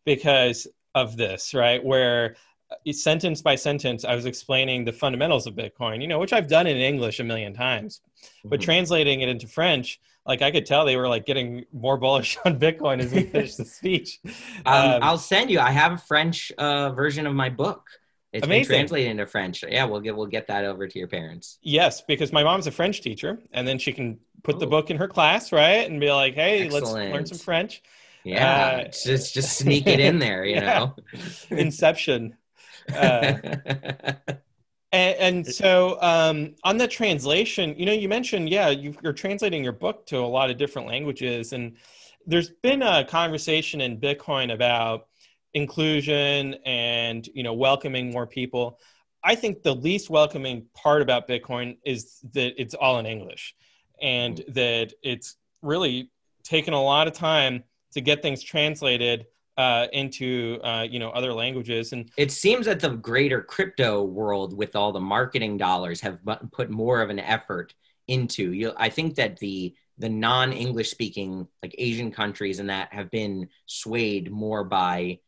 because of this, right? Where uh, sentence by sentence, I was explaining the fundamentals of Bitcoin, you know, which I've done in English a million times, but Mhm. translating it into French, like I could tell they were like getting more bullish on Bitcoin as we finished the speech. Um, Um, I'll send you. I have a French uh, version of my book. It's Amazing. been translated into French. Yeah, we'll get we'll get that over to your parents. Yes, because my mom's a French teacher, and then she can put the Oh. book in her class, right, and be like, "Hey, let's learn some French." Yeah, Uh, just just sneak it in there, you Yeah. know. Inception. Uh, and, and so, um, on the translation, you know, you mentioned, yeah, you, you're translating your book to a lot of different languages, and there's been a conversation in Bitcoin about inclusion and you know welcoming more people. I think the least welcoming part about Bitcoin is that it's all in English, and that it's really taken a lot of time to get things translated uh, into uh, you know other languages and it seems that the greater crypto world, with all the marketing dollars, have put more of an effort into. You, I think that the the non-English speaking like Asian countries and that have been swayed more by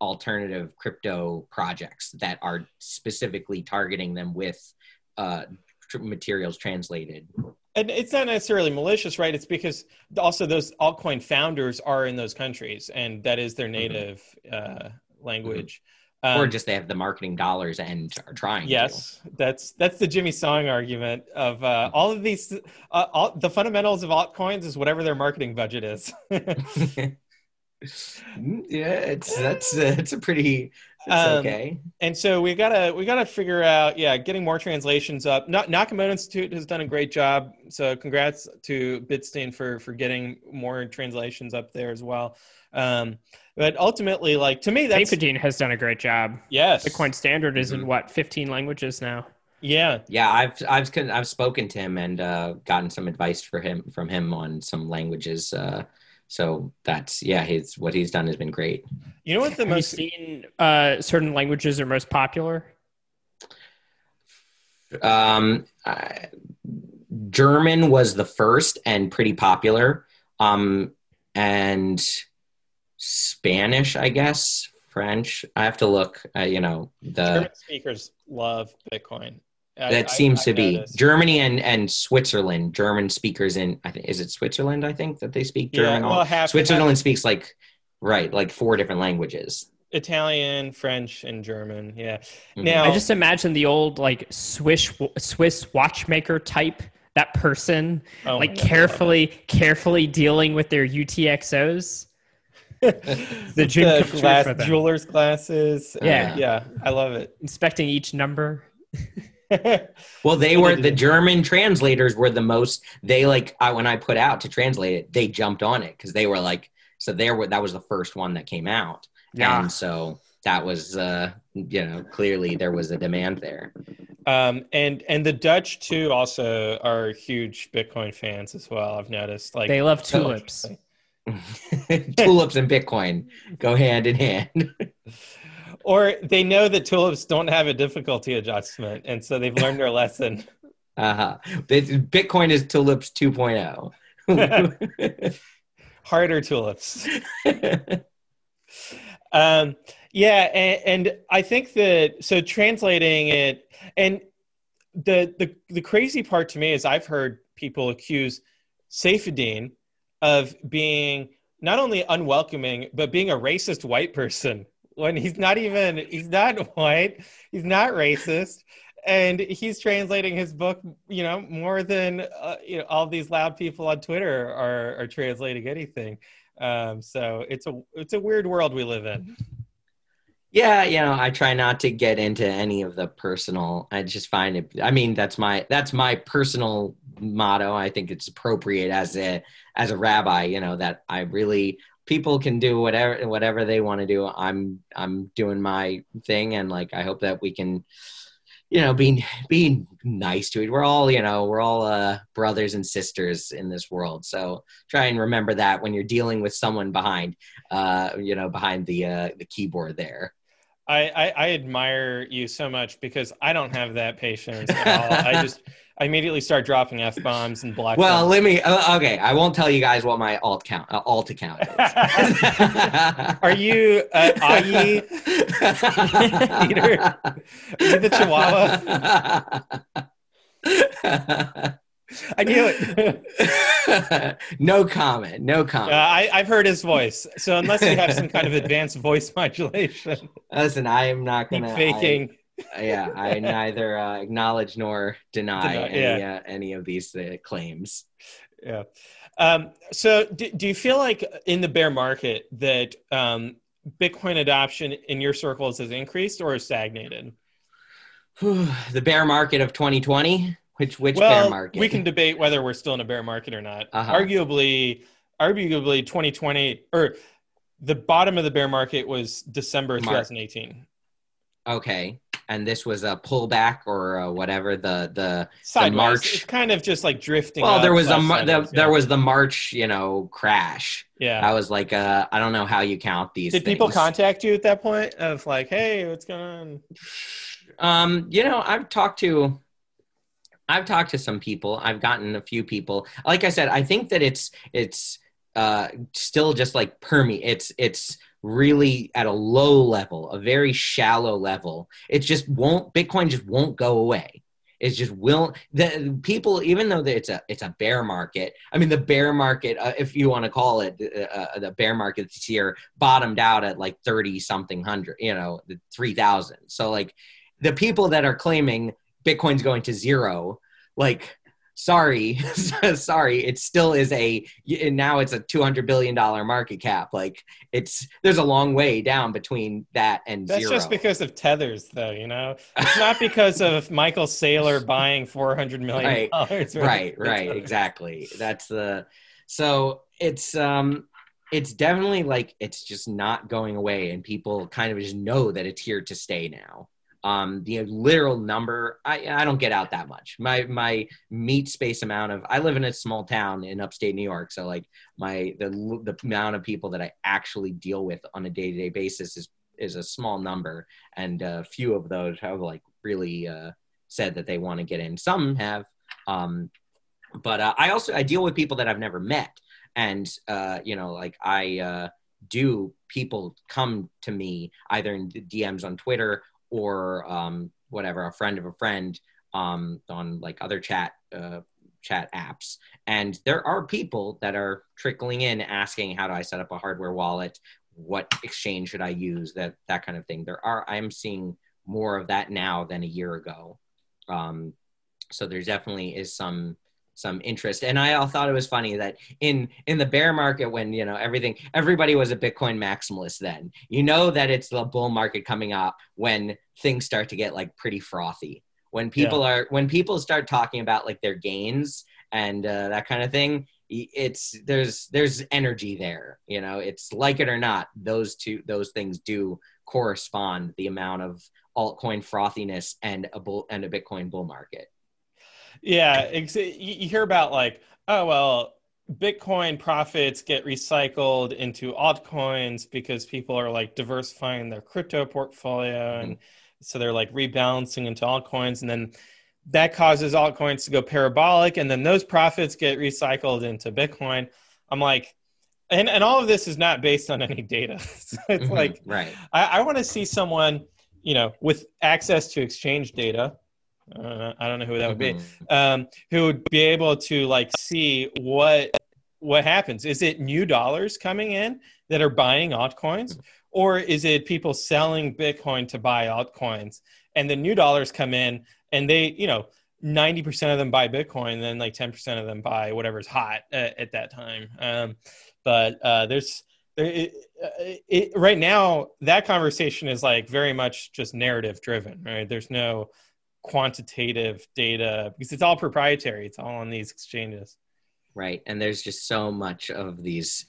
alternative crypto projects that are specifically targeting them with uh, tr- materials translated. and it's not necessarily malicious right it's because also those altcoin founders are in those countries and that is their native uh, language or Um, just they have the marketing dollars and are trying. to. yes that's that's the jimmy song argument of uh, all of these uh, all, the fundamentals of altcoins is whatever their marketing budget is yeah, it's that's uh, it's a pretty that's Um, okay. and so we gotta we gotta figure out yeah getting more translations up Not nakamoto institute has done a great job so congrats to bitstein for for getting more translations up there as well um but ultimately like to me that's Saifedean has done a great job. yes Bitcoin Standard is in Mhm. what 15 languages now. Yeah, Yeah, I've I've I've spoken to him and uh, gotten some advice for him from him on some languages. Uh, so that's yeah, his what he's done has been great. you know what the Have most seen uh, certain languages are most popular? Um, I- German was the first and pretty popular. Um, and Spanish, I guess, French. I have to look. Uh, you know the German speakers love Bitcoin. I- that I- seems I've to be noticed. Germany and and Switzerland. German speakers in I think is it Switzerland? I think that they speak Yeah, German. well, half- Switzerland speaks like right like four different languages. Italian, French, and German. Yeah. Mhm. Now I just imagine the old like Swiss Swiss watchmaker type that person oh my like God. carefully carefully dealing with their UTXOs. the, dream come true glass, jeweler's glasses. Yeah. yeah, I love it. inspecting each number. Well, they were the German translators were the most. They like I, when I put out to translate it, they jumped on it because they were like, so there were that was the first one that came out, Yeah. and so that was uh you know clearly there was a demand there. um, and and the Dutch too also are huge Bitcoin fans as well. I've noticed. Like They love tulips. Tulips and Bitcoin go hand in hand. or they know that tulips don't have a difficulty adjustment, and so they've learned their lesson. Uh-huh. Bitcoin is tulips oh. 2.0. Harder tulips. um, yeah, and, and I think that so translating it, and the the the crazy part to me is I've heard people accuse Saifedean of being not only unwelcoming but being a racist white person when he's not even he's not white, he's not racist. And he's translating his book, you know, more than uh, you know all these loud people on Twitter are are translating anything. Um, so it's a it's a weird world we live in. Yeah, you know, I try not to get into any of the personal. I just find it. I mean, that's my that's my personal motto. I think it's appropriate as a as a rabbi. You know that I really people can do whatever whatever they want to do. I'm I'm doing my thing, and like I hope that we can, you know, be be nice to it. We're all you know we're all uh, brothers and sisters in this world. So try and remember that when you're dealing with someone behind, uh, you know, behind the uh, the keyboard there. I, I, I admire you so much because I don't have that patience at all. I just I immediately start dropping f bombs and black. Well, bombs. let me. Uh, okay, I won't tell you guys what my alt count uh, alt account is. are you uh, Ayi? Peter? Are you the Chihuahua? I knew it. no comment. No Uh, comment. I, I've heard his voice. So unless you have some kind of advanced voice modulation, Listen, I am not gonna. faking. I, yeah, I neither uh, acknowledge nor deny, Deny, any yeah. uh, any of these uh, claims. Yeah. Um, so do, do you feel like in the bear market that um, Bitcoin adoption in your circles has increased or has stagnated? the bear market of 2020. Which which well, bear market? we can debate whether we're still in a bear market or not. Uh-huh. Arguably, arguably 2020 or the bottom of the bear market was December March. 2018. Okay, and this was a pullback or uh, whatever the the Sideways. March- It's kind of just like drifting. well there was a the, sideways, there was the March you know crash. yeah. i was like uh I don't know how you count these. Did people contact you at that point of like, hey, what's going on? Um, you know, I've talked to I've talked to some people. I've gotten a few people. Like I said, I think that it's it's uh still just like perme it's it's really at a low level, a very shallow level. It just won't Bitcoin just won't go away. It's just will the people even though it's a it's a bear market. I mean the bear market uh, if you want to call it uh, uh, the bear market this year bottomed out at like 30 something hundred, you know, the 3000. So like the people that are claiming Bitcoin's going to zero, like, sorry, sorry, it still is a, and now it's a $200 billion market cap. Like, it's, there's a long way down between that and That's zero. just because of tethers, though. You know, it's not because of Michael Saylor buying four hundred million Right. dollars. right, right, exactly. That's the, so it's, um, it's definitely like it's just not going away and people kind of just know that it's here to stay now um, the literal number, I, I don't get out that much. My my meat space amount of I live in a small town in upstate New York, so like my the the amount of people that I actually deal with on a day to day basis is is a small number, and a few of those have like really uh, said that they want to get in. Some have, um, but uh, I also I deal with people that I've never met, and uh, you know like I uh, do people come to me either in DMs on Twitter or um, whatever, a friend of a friend um, on like other chat uh, chat apps. And there are people that are trickling in asking, how do I set up a hardware wallet? What exchange should I use? That that kind of thing. There are I'm seeing more of that now than a year ago. Um, so there definitely is some some interest. And I all thought it was funny that in in the bear market when you know everything everybody was a Bitcoin maximalist then. You know that it's the bull market coming up when things start to get like pretty frothy. When people yeah. are when people start talking about like their gains and uh, that kind of thing, it's there's there's energy there. You know, it's like it or not, those two those things do correspond the amount of altcoin frothiness and a bull and a Bitcoin bull market. Yeah, you hear about like, oh well, Bitcoin profits get recycled into altcoins because people are like diversifying their crypto portfolio, and so they're like rebalancing into altcoins, and then that causes altcoins to go parabolic, and then those profits get recycled into Bitcoin. I'm like, and and all of this is not based on any data. so it's mm-hmm, like, right? I, I want to see someone, you know, with access to exchange data uh, I don't know who that would be, mm-hmm. um, who would be able to like see what what happens. Is it new dollars coming in that are buying altcoins, or is it people selling Bitcoin to buy altcoins? And the new dollars come in, and they, you know, ninety percent of them buy Bitcoin, and then like ten percent of them buy whatever's hot at, at that time. Um, but uh, there's it, it, right now that conversation is like very much just narrative driven, right? There's no quantitative data because it's all proprietary it's all on these exchanges. Right and there's just so much of these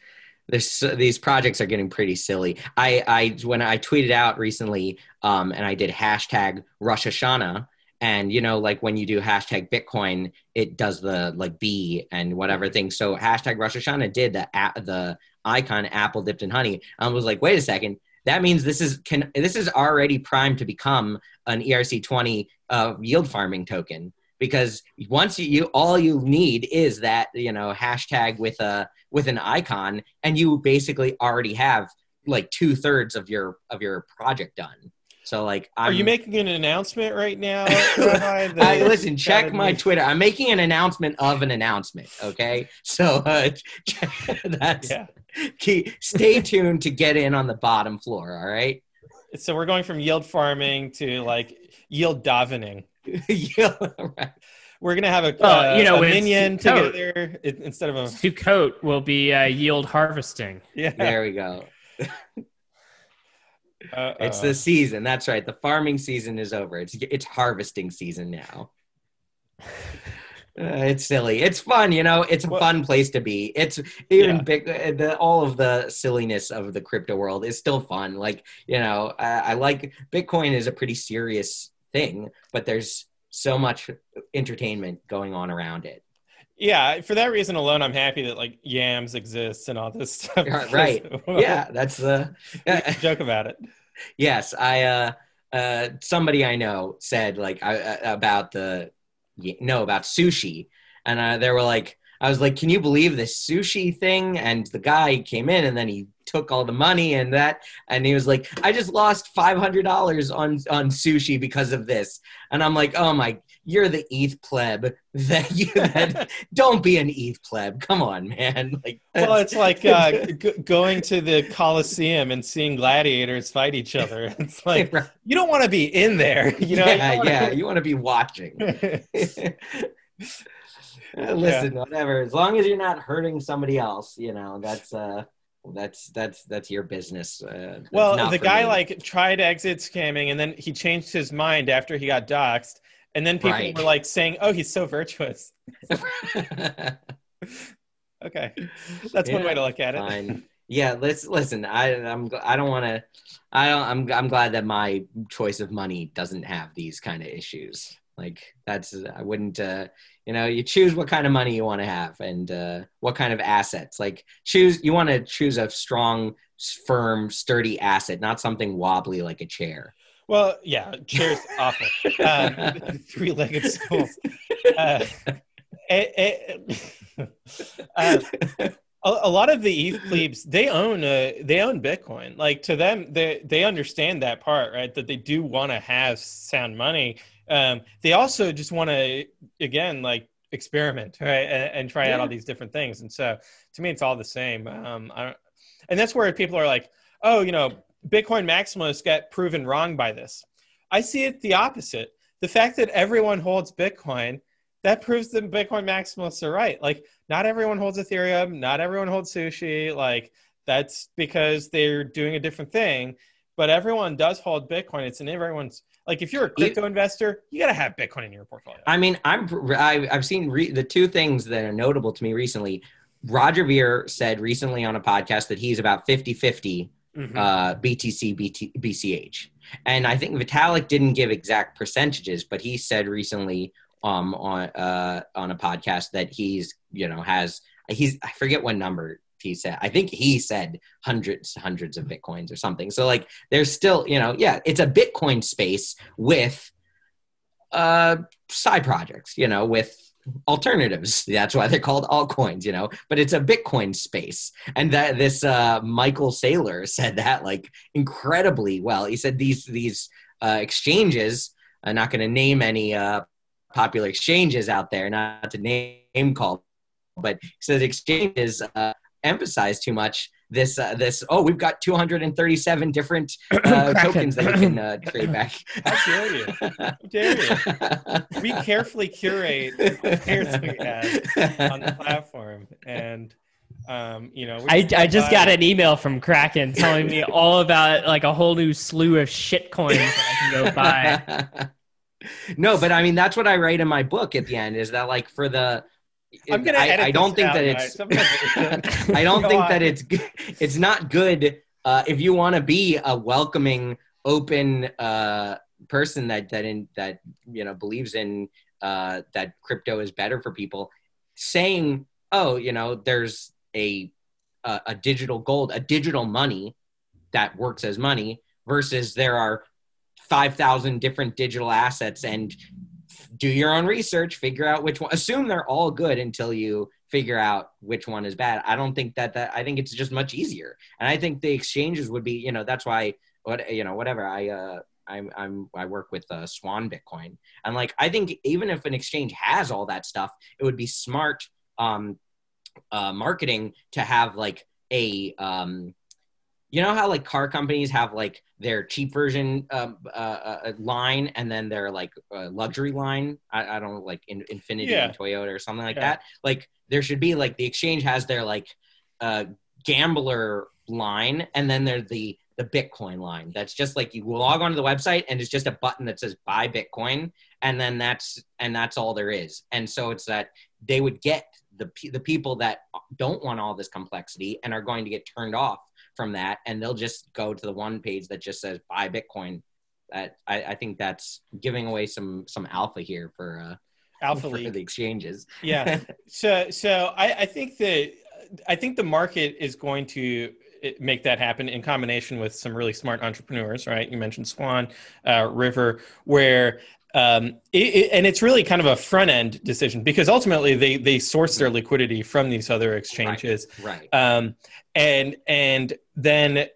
this these projects are getting pretty silly. I i when i tweeted out recently um and i did hashtag rosh hashanah and you know like when you do hashtag bitcoin it does the like b and whatever thing. So hashtag rosh hashanah did the the icon apple dipped in honey. I was like wait a second that means this is can this is already primed to become an ERC20 uh, yield farming token. Because once you, you, all you need is that you know hashtag with a with an icon and you basically already have like two thirds of your of your project done so like I'm, are you making an announcement right now I, listen check my twitter i'm making an announcement of an announcement okay so uh, that's yeah. key stay tuned to get in on the bottom floor all right so we're going from yield farming to like yield davening. yield, right. We're gonna have a well, uh, you know a minyan together instead of a Sukkot will be uh, yield harvesting. Yeah, there we go. Uh-oh. It's the season. That's right. The farming season is over. It's it's harvesting season now. Uh, it's silly. It's fun, you know. It's a well, fun place to be. It's even yeah. big. Uh, the, all of the silliness of the crypto world is still fun. Like you know, I, I like Bitcoin is a pretty serious thing, but there's so much entertainment going on around it. Yeah, for that reason alone, I'm happy that like yams exists and all this stuff. right. yeah, that's the uh, joke about it. Yes, I. uh uh, somebody I know said like I, uh, about the no about sushi, and uh, they were like, I was like, can you believe this sushi thing? And the guy came in and then he took all the money and that, and he was like, I just lost five hundred dollars on on sushi because of this. And I'm like, oh my, you're the ETH pleb that you that, don't be an ETH pleb. Come on, man. Like, well, it's like uh, g- going to the Coliseum and seeing gladiators fight each other. It's like right. you don't want to be in there. You know, yeah, you yeah, you want to be watching. Uh, listen, yeah. whatever. As long as you're not hurting somebody else, you know, that's uh that's that's that's your business. Uh, well, the guy me. like tried exit scamming and then he changed his mind after he got doxxed. And then people right. were like saying, "Oh, he's so virtuous." okay, that's yeah, one way to look at it. Fine. yeah. Let's listen. I I'm I don't want to. I don't. I'm I'm glad that my choice of money doesn't have these kind of issues. Like that's I wouldn't. Uh, you know, you choose what kind of money you want to have and uh, what kind of assets. Like choose. You want to choose a strong, firm, sturdy asset, not something wobbly like a chair. Well, yeah, chairs awful. Um, three-legged stools. Uh, it, it, uh, a, a, lot of the ETH plebes they own uh, they own Bitcoin. Like to them, they they understand that part, right? That they do want to have sound money. Um, they also just want to again like experiment, right, and, and try yeah. out all these different things. And so, to me, it's all the same. Um, I, and that's where people are like, oh, you know, Bitcoin maximalists get proven wrong by this. I see it the opposite. The fact that everyone holds Bitcoin, that proves that Bitcoin maximalists are right. Like, not everyone holds Ethereum, not everyone holds sushi. Like, that's because they're doing a different thing. But everyone does hold Bitcoin. It's in everyone's like if you're a crypto investor, you got to have Bitcoin in your portfolio. I mean, I'm I, have seen re, the two things that are notable to me recently. Roger Ver said recently on a podcast that he's about 50 50 mm-hmm. uh, BTC, BT, BCH. And I think Vitalik didn't give exact percentages, but he said recently um, on uh, on a podcast that he's you know has he's I forget what number he said. I think he said hundreds hundreds of bitcoins or something. So like there's still you know yeah it's a Bitcoin space with uh side projects you know with alternatives. That's why they're called altcoins, you know. But it's a Bitcoin space, and that this uh, Michael Saylor said that like incredibly well. He said these these uh, exchanges. I'm not going to name any uh, popular exchanges out there, not to name call, but he says exchanges uh, emphasize too much this uh, this oh we've got 237 different uh, tokens that you can uh, trade back. How dare you? How dare you? We carefully curate the pairs we have on the platform, and um, you know, I, I just got an email from Kraken telling me all about like a whole new slew of shit coins that I can go buy. no, but I mean that's what I write in my book at the end is that like for the I'm gonna. I, I don't think that it's. I don't think on. that it's. It's not good uh, if you want to be a welcoming, open uh, person that that in that you know believes in uh, that crypto is better for people. Saying, oh, you know, there's a a, a digital gold, a digital money that works as money, versus there are five thousand different digital assets and do your own research, figure out which one. Assume they're all good until you figure out which one is bad. I don't think that that I think it's just much easier, and I think the exchanges would be, you know, that's why what you know whatever I uh I'm I'm I work with uh, Swan Bitcoin, and like I think even if an exchange has all that stuff, it would be smart um uh marketing to have like a um you know how like car companies have like their cheap version um, uh, uh, line and then their like uh, luxury line I, I, don't know like in, Infiniti yeah. and toyota or something like yeah. that like there should be like the exchange has their like uh, gambler line and then there's the the bitcoin line that's just like you log onto the website and it's just a button that says buy bitcoin and then that's and that's all there is and so it's that they would get the, the people that don't want all this complexity and are going to get turned off from that and they'll just go to the one page that just says buy bitcoin. That I, I think that's giving away some some alpha here for uh alpha for League. the exchanges. Yeah. So so I, I think that i think the market is going to eh, make that happen in combination with some really smart entrepreneurs right? You mentioned swan uh, river where um, it, it, and it's really kind of a front end decision because ultimately they they source their liquidity from these other exchanges, right? right. Um, and and then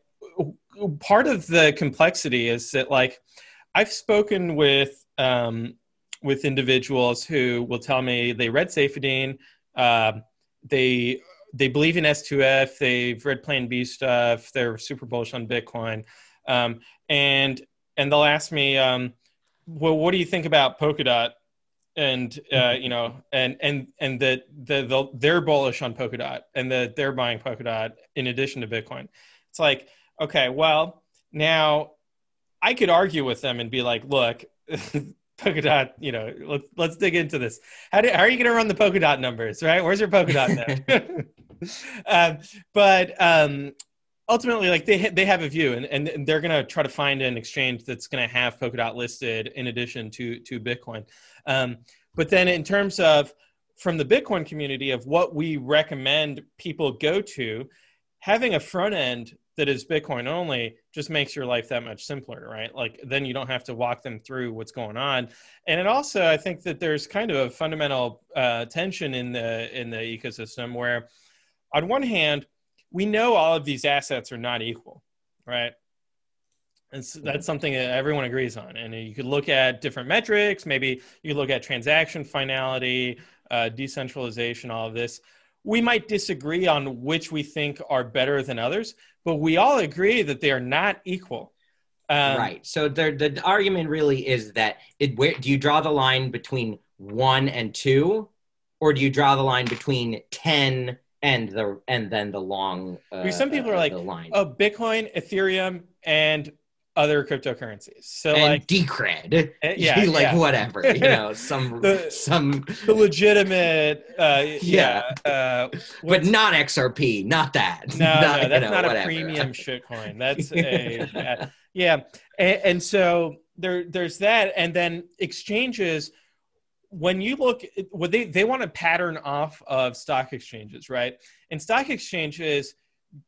part of the complexity is that like I've spoken with um, with individuals who will tell me they read Saifedean, uh, they they believe in S2F, they've read Plan B stuff, they're super bullish on Bitcoin, um, and and they'll ask me. Well, what do you think about Polkadot? And uh, mm-hmm. you know, and and and that the, the they're bullish on Polkadot, and that they're buying Polkadot in addition to Bitcoin. It's like, okay, well, now I could argue with them and be like, look, Polkadot, you know, let's let's dig into this. How do, how are you going to run the Polkadot numbers, right? Where's your Polkadot um, but um, ultimately, like they ha- they have a view, and, and they're gonna try to find an exchange that's gonna have Polkadot listed in addition to to Bitcoin. Um, but then, in terms of from the Bitcoin community of what we recommend people go to, having a front end that is Bitcoin only just makes your life that much simpler, right? Like then you don't have to walk them through what's going on, and it also I think that there's kind of a fundamental uh, tension in the in the ecosystem where, on one hand, we know all of these assets are not equal, right? And so that's something that everyone agrees on. And you could look at different metrics. Maybe you look at transaction finality, uh, decentralization, all of this. We might disagree on which we think are better than others, but we all agree that they are not equal. Um, right. So the the argument really is that it where do you draw the line between one and two, or do you draw the line between ten and the and then the long? Uh, some people uh, are like, line. oh, Bitcoin, Ethereum, and other cryptocurrencies. So and like Decred, uh, yeah, like yeah. whatever, you know, some the, some the legitimate, uh, yeah, yeah uh, but not XRP, not that. No, not, no, that's know, not whatever. a premium shitcoin. That's a yeah, and, and so there, there's that, and then exchanges. When you look, what they they want to pattern off of stock exchanges, right? And stock exchanges,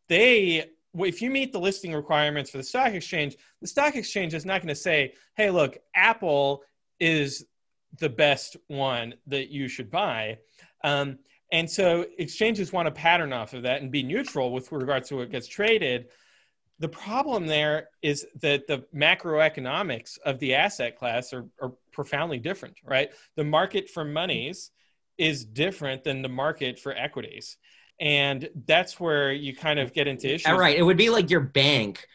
they if you meet the listing requirements for the stock exchange, the stock exchange is not going to say, hey, look, Apple is the best one that you should buy. Um, and so exchanges want to pattern off of that and be neutral with regards to what gets traded. The problem there is that the macroeconomics of the asset class are, are profoundly different, right? The market for monies is different than the market for equities and that's where you kind of get into issues. All right, it would be like your bank.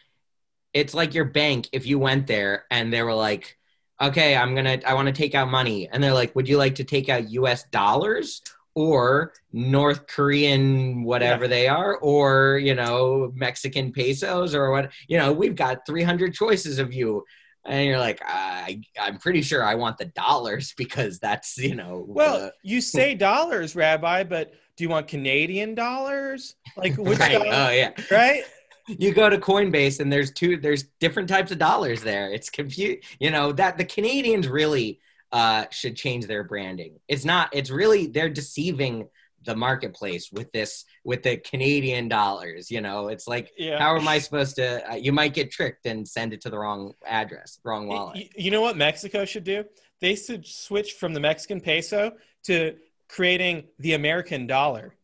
It's like your bank if you went there and they were like, "Okay, I'm gonna, I want to take out money," and they're like, "Would you like to take out U.S. dollars or North Korean whatever yeah. they are, or you know Mexican pesos or what? You know, we've got 300 choices of you." And you're like, I, I'm pretty sure I want the dollars because that's you know. Well, the... you say dollars, Rabbi, but do you want Canadian dollars? Like which right. Oh yeah. Right? You go to Coinbase and there's two there's different types of dollars there. It's confused. You know, that the Canadians really uh should change their branding. It's not it's really they're deceiving the marketplace with this with the Canadian dollars. You know, it's like yeah. how am I supposed to? Uh, you might get tricked and send it to the wrong address, wrong wallet. You, you know what Mexico should do? They should switch from the Mexican peso to creating the American dollar,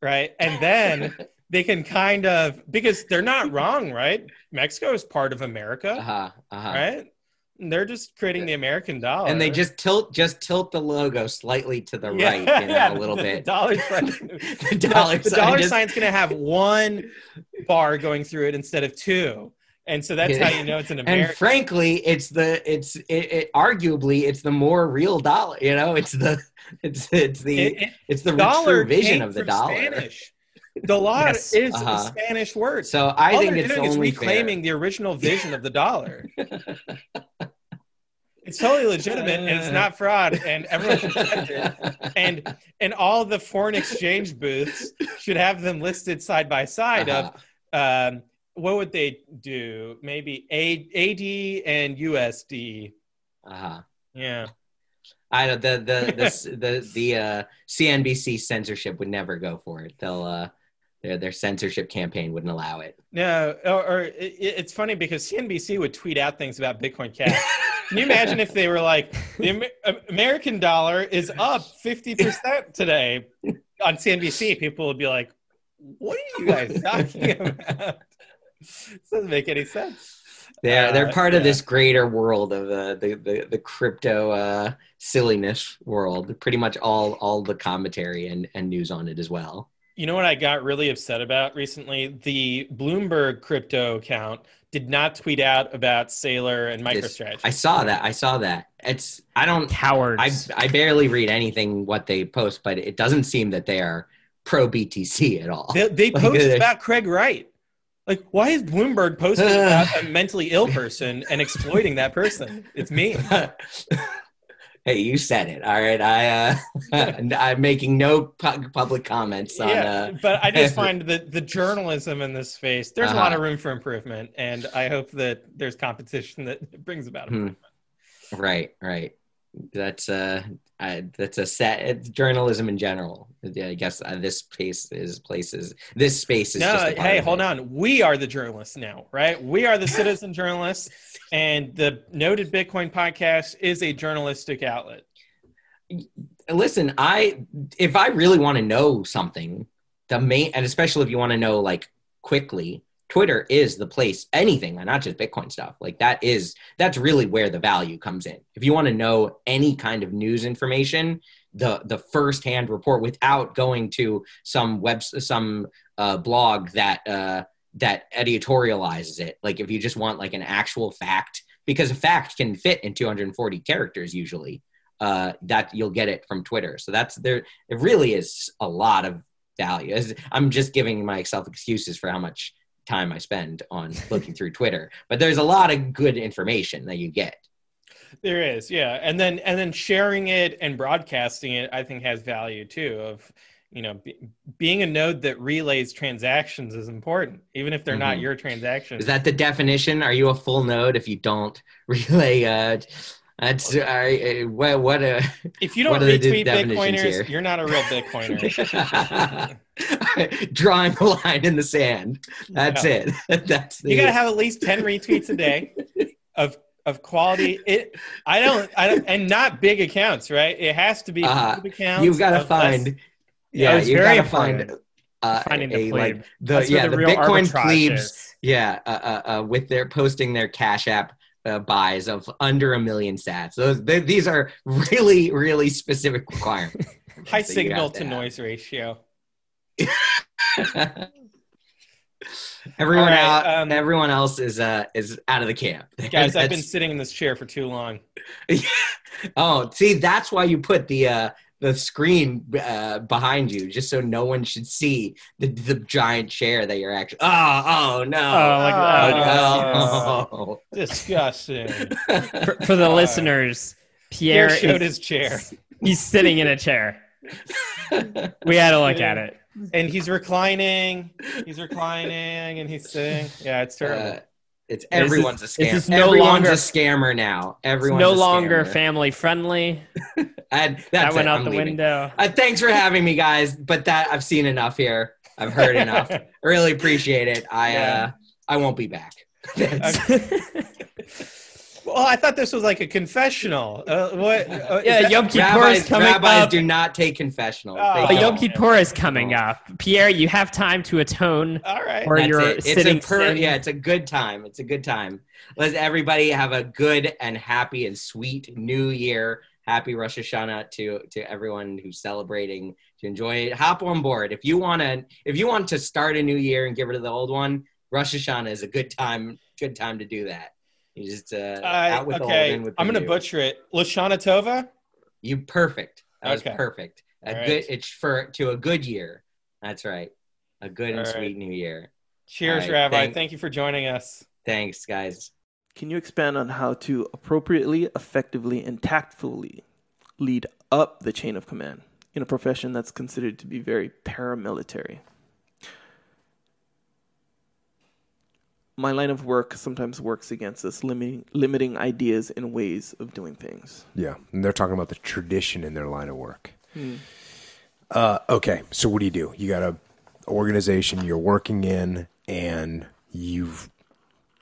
right? And then they can kind of because they're not wrong, right? Mexico is part of America, uh-huh, uh-huh. right? They're just creating the American dollar, and they just tilt just tilt the logo slightly to the yeah, right, you know, yeah, a little the, bit. The dollar sign, the dollar, the, sign dollar just... sign's going to have one bar going through it instead of two and so that's how you know it's an American. And frankly, it's the it's it, it, arguably it's the more real dollar. You know, it's the it's it's the it, it's the true vision of the dollar. Spanish. The Dollar yes. is uh-huh. a Spanish word. So I All think it's only reclaiming fair. the original vision of the dollar. it's totally legitimate and it's not fraud and everyone should accept it. And and all the foreign exchange booths should have them listed side by side uh-huh. of um, what would they do? Maybe A, AD and USD. Uh huh. Yeah. I know the the the the, the uh, CNBC censorship would never go for it. They'll uh, their their censorship campaign wouldn't allow it. No, or, or it, it's funny because CNBC would tweet out things about Bitcoin Cash. Can you imagine if they were like the Amer- American dollar is up fifty percent today on CNBC? People would be like, "What are you guys talking about?" This doesn't make any sense. They're they're uh, part uh, of this greater world of uh, the the the crypto uh, silliness world. Pretty much all all the commentary and, and news on it as well. You know what I got really upset about recently? The Bloomberg crypto account did not tweet out about Saylor and MicroStrategy. I saw that. I saw that. It's I don't cowards. I I barely read anything what they post, but it doesn't seem that they are pro BTC at all. They, they like, post uh, about Craig Wright. Like, why is Bloomberg posting about a mentally ill person and exploiting that person? It's me. Hey, you said it. All right. I uh, I'm making no pu- public comments on. yeah, Uh, but I just find that the journalism in this space, there's a lot Uh-huh. of room for improvement, and I hope that there's competition that brings about Hmm. improvement. right. Right. That's uh, I, that's a set. It's journalism in general. Yeah, I guess uh, this place is places. This space is. No, just hey, hold it. on. We are the journalists now, right? We are the citizen journalists, and the Noded Bitcoin podcast is a journalistic outlet. listen i if i really want to know something the main and especially if you want to know like quickly twitter is the place anything not just bitcoin stuff like that is that's really where the value comes in if you want to know any kind of news information the the first hand report without going to some web some uh, blog that uh, that editorializes it like if you just want like an actual fact because a fact can fit in 240 characters usually uh, that you'll get it from Twitter. So that's there. It really is a lot of value. I'm just giving myself excuses for how much time I spend on looking through Twitter, but there's a lot of good information that you get. There is, yeah, and then and then sharing it and broadcasting it, I think, has value too. Of you know, be, being a node that relays transactions is important, even if they're not Mhm. your transactions. Is that the definition? Are you a full node if you don't relay? Uh, that's uh, what what a if you don't what are the retweet Bitcoiners, here? you're not a real Bitcoiner. drawing a line in the sand. That's it. That's the, You got to have at least ten retweets a day of of quality. It, I don't, I don't, and not big accounts, right? It has to be Uh, accounts. You've got to of less- find. Yeah, it's you got to find. Uh, Finding the a, plebe. like the That's yeah the, real Bitcoin plebes is. yeah uh, uh, uh, with their posting their Cash App uh, buys of under a million sats. Those they, these are really really specific requirements. high signal have to noise ratio. everyone All right, out. um, everyone else is uh is out of the camp. Guys, I've been sitting in this chair for too long. oh, see, that's why you put the uh, the screen uh, behind you, just so no one should see the, the giant chair that you're actually. Oh, oh no! Oh, like Oh, oh, oh, Disgusting. For, for the Uh, listeners, Pierre Pierre showed is, his chair, he's sitting in a chair. We had to look at it. and he's reclining. He's reclining, and he's sitting. Yeah, it's terrible. Uh, it's everyone's is- a scam. this is no everyone's longer- a scammer now. It's Everyone's no a longer family friendly. And that's That went it. out I'm the leaving. window. Uh, thanks for having me, guys. But that I've seen enough here. I've heard enough. really appreciate it. I Yeah. uh, I won't be back. That's- well, I thought this was like a confessional. Uh, what? Uh, yeah, Yom Kippur is coming rabbis up. do not take confessional. Oh. But Yom. Kippur is coming up. Pierre, you have time to atone All right. for That's your it. It's sitting a per- sin. yeah, it's a good time. It's a good time. Let's everybody have a good and happy and sweet New Year. Happy Rosh Hashanah to to everyone who's celebrating. To enjoy it, hop on board. If you want to, if you want to start a new year and get rid of the old one, Rosh Hashanah is a good time. Good time to do that. You just uh, Uh, out with the old, okay, in with the I'm gonna new. butcher it. Lashana Tova. You perfect. That Okay. was perfect. A All right. good. It's for to a good year. That's right. A good and All right. sweet new year. Cheers, All right, Rabbi. thank- Thank you for joining us. Thanks, guys. Can you expand on how to appropriately, effectively, and tactfully lead up the chain of command in a profession that's considered to be very paramilitary? My line of work sometimes works against us, limiting, limiting ideas and ways of doing things. Yeah, and they're talking about the tradition in their line of work. Uh, okay, so what do you do? You got a organization you're working in, and you've.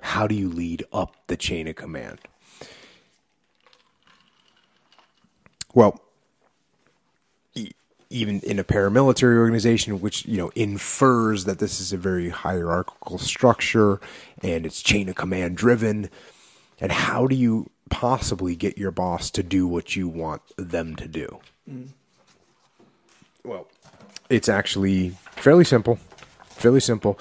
How do you lead up the chain of command? Well, even in a paramilitary organization, which you know infers that this is a very hierarchical structure and it's chain of command driven, and how do you possibly get your boss to do what you want them to do? Well, it's actually fairly simple. Fairly simple.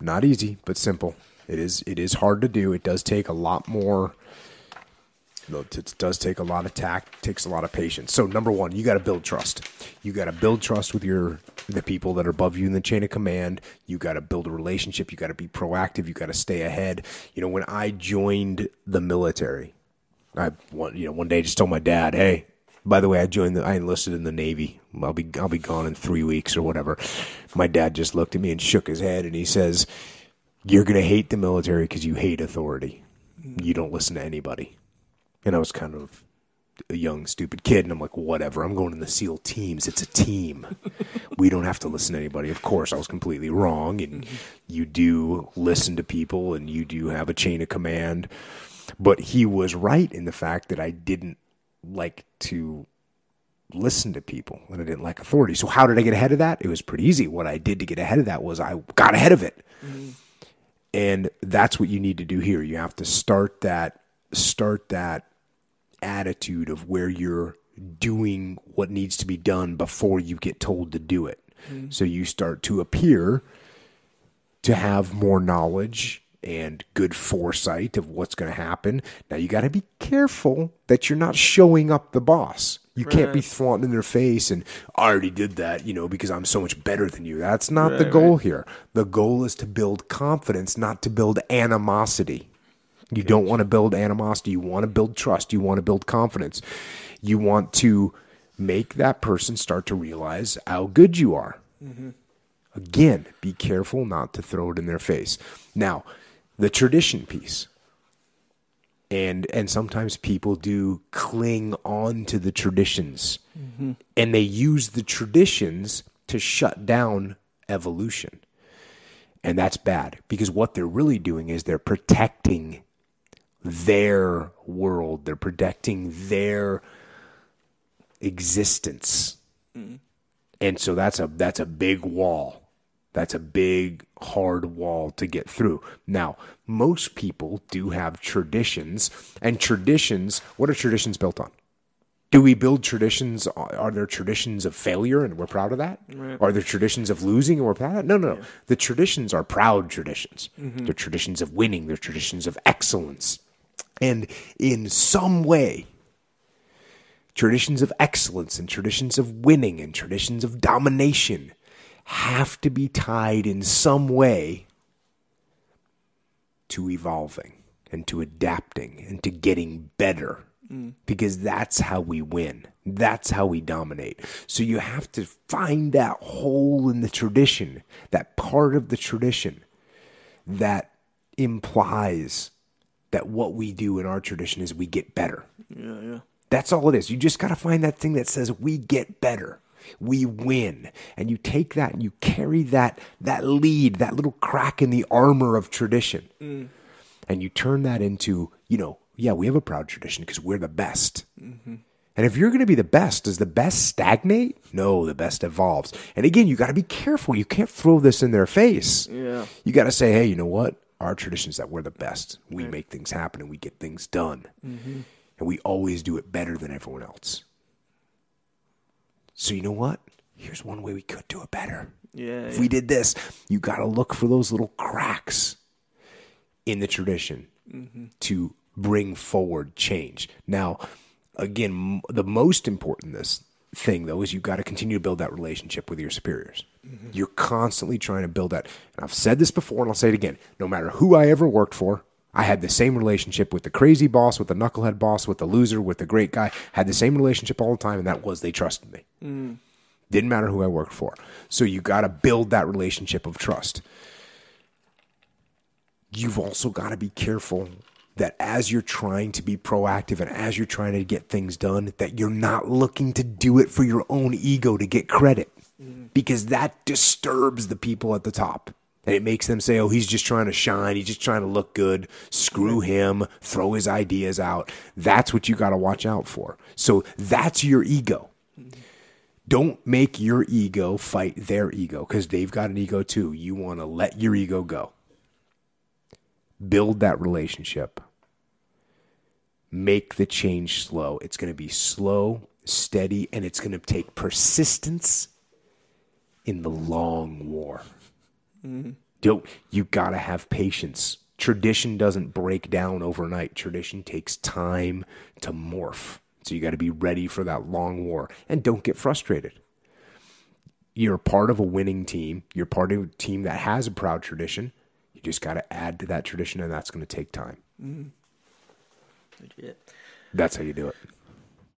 Not easy, but simple. It is it is hard to do. It does take a lot more it does take a lot of tact, takes a lot of patience. So number one, you got to build trust. You got to build trust with your the people that are above you in the chain of command. You got to build a relationship. You got to be proactive. You got to stay ahead. You know, when I joined the military, I one you know one day I just told my dad, hey, by the way, I joined the I enlisted in the Navy. I'll be I'll be gone in three weeks or whatever. My dad just looked at me and shook his head and he says, "You're gonna hate the military because you hate authority. You don't listen to anybody." And I was kind of a young stupid kid and I'm like, whatever. I'm going in the SEAL teams. It's a team. we don't have to listen to anybody. Of course, I was completely wrong. And mm-hmm. you do listen to people and you do have a chain of command. But he was right in the fact that I didn't like to listen to people and I didn't like authority. So how did I get ahead of that? It was pretty easy. What I did to get ahead of that was I got ahead of it. Mm-hmm. And that's what you need to do here. You have to start that start that attitude of where you're doing what needs to be done before you get told to do it. Mm-hmm. So you start to appear to have more knowledge and good foresight of what's going to happen. Now you got to be careful that you're not showing up the boss. You can't be flaunting in their face and I already did that, you know, because I'm so much better than you. That's not the goal here. The goal is to build confidence, not to build animosity. You don't want to build animosity. You want to build trust. You want to build confidence. You want to make that person start to realize how good you are. Mm-hmm. Again, be careful not to throw it in their face. Now, the tradition piece. And and sometimes people do cling on to the traditions. Mm-hmm. And they use the traditions to shut down evolution. And that's bad because what they're really doing is they're protecting their world. They're protecting their existence. And so that's a that's a big wall. That's a big hard wall to get through. Now, most people do have traditions, and traditions, what are traditions built on? Do we build traditions? Are there traditions of failure and we're proud of that? Are there traditions of losing and we're proud of that? No, no, no. The traditions are proud traditions. Mm-hmm. They're traditions of winning, they're traditions of excellence. And in some way, traditions of excellence and traditions of winning and traditions of domination have to be tied in some way to evolving and to adapting and to getting better mm. because that's how we win. That's how we dominate. So you have to find that hole in the tradition, that part of the tradition that implies that what we do in our tradition is we get better. Yeah, yeah. That's all it is. You just got to find that thing that says we get better. We win. And you take that and you carry that that lead, that little crack in the armor of tradition. Mm. And you turn that into, you know, yeah, we have a proud tradition because we're the best. Mm-hmm. And if you're going to be the best, does the best stagnate? No, the best evolves. And again, you got to be careful. You can't throw this in their face. Yeah. You got to say, hey, you know what? Our tradition is that we're the best. We make things happen and we get things done. Mm-hmm. And we always do it better than everyone else. So, you know what? Here's one way we could do it better. Yeah. If we did this, you got to look for those little cracks in the tradition mm-hmm. to bring forward change. Now, again, m- the most important this thing though is you've got to continue to build that relationship with your superiors. Mm-hmm. You're constantly trying to build that. And I've said this before and I'll say it again. No matter who I ever worked for, I had the same relationship with the crazy boss, with the knucklehead boss, with the loser, with the great guy. Had the same relationship all the time, and that was they trusted me. Mm. Didn't matter who I worked for. So you got to build that relationship of trust. You've also got to be careful that as you're trying to be proactive and as you're trying to get things done, that you're not looking to do it for your own ego to get credit mm-hmm. because that disturbs the people at the top. And it makes them say, oh, he's just trying to shine. He's just trying to look good. Screw him. Throw his ideas out. That's what you got to watch out for. So that's your ego. Mm-hmm. Don't make your ego fight their ego because they've got an ego too. You want to let your ego go. Build that relationship. Make the change slow. It's going to be slow, steady, and it's going to take persistence in the long war. Mm-hmm. Don't you got to have patience. Tradition doesn't break down overnight. Tradition takes time to morph. So you got to be ready for that long war and don't get frustrated. You're part of a winning team. You're part of a team that has a proud tradition. You just got to add to that tradition and that's going to take time. That's how you do it.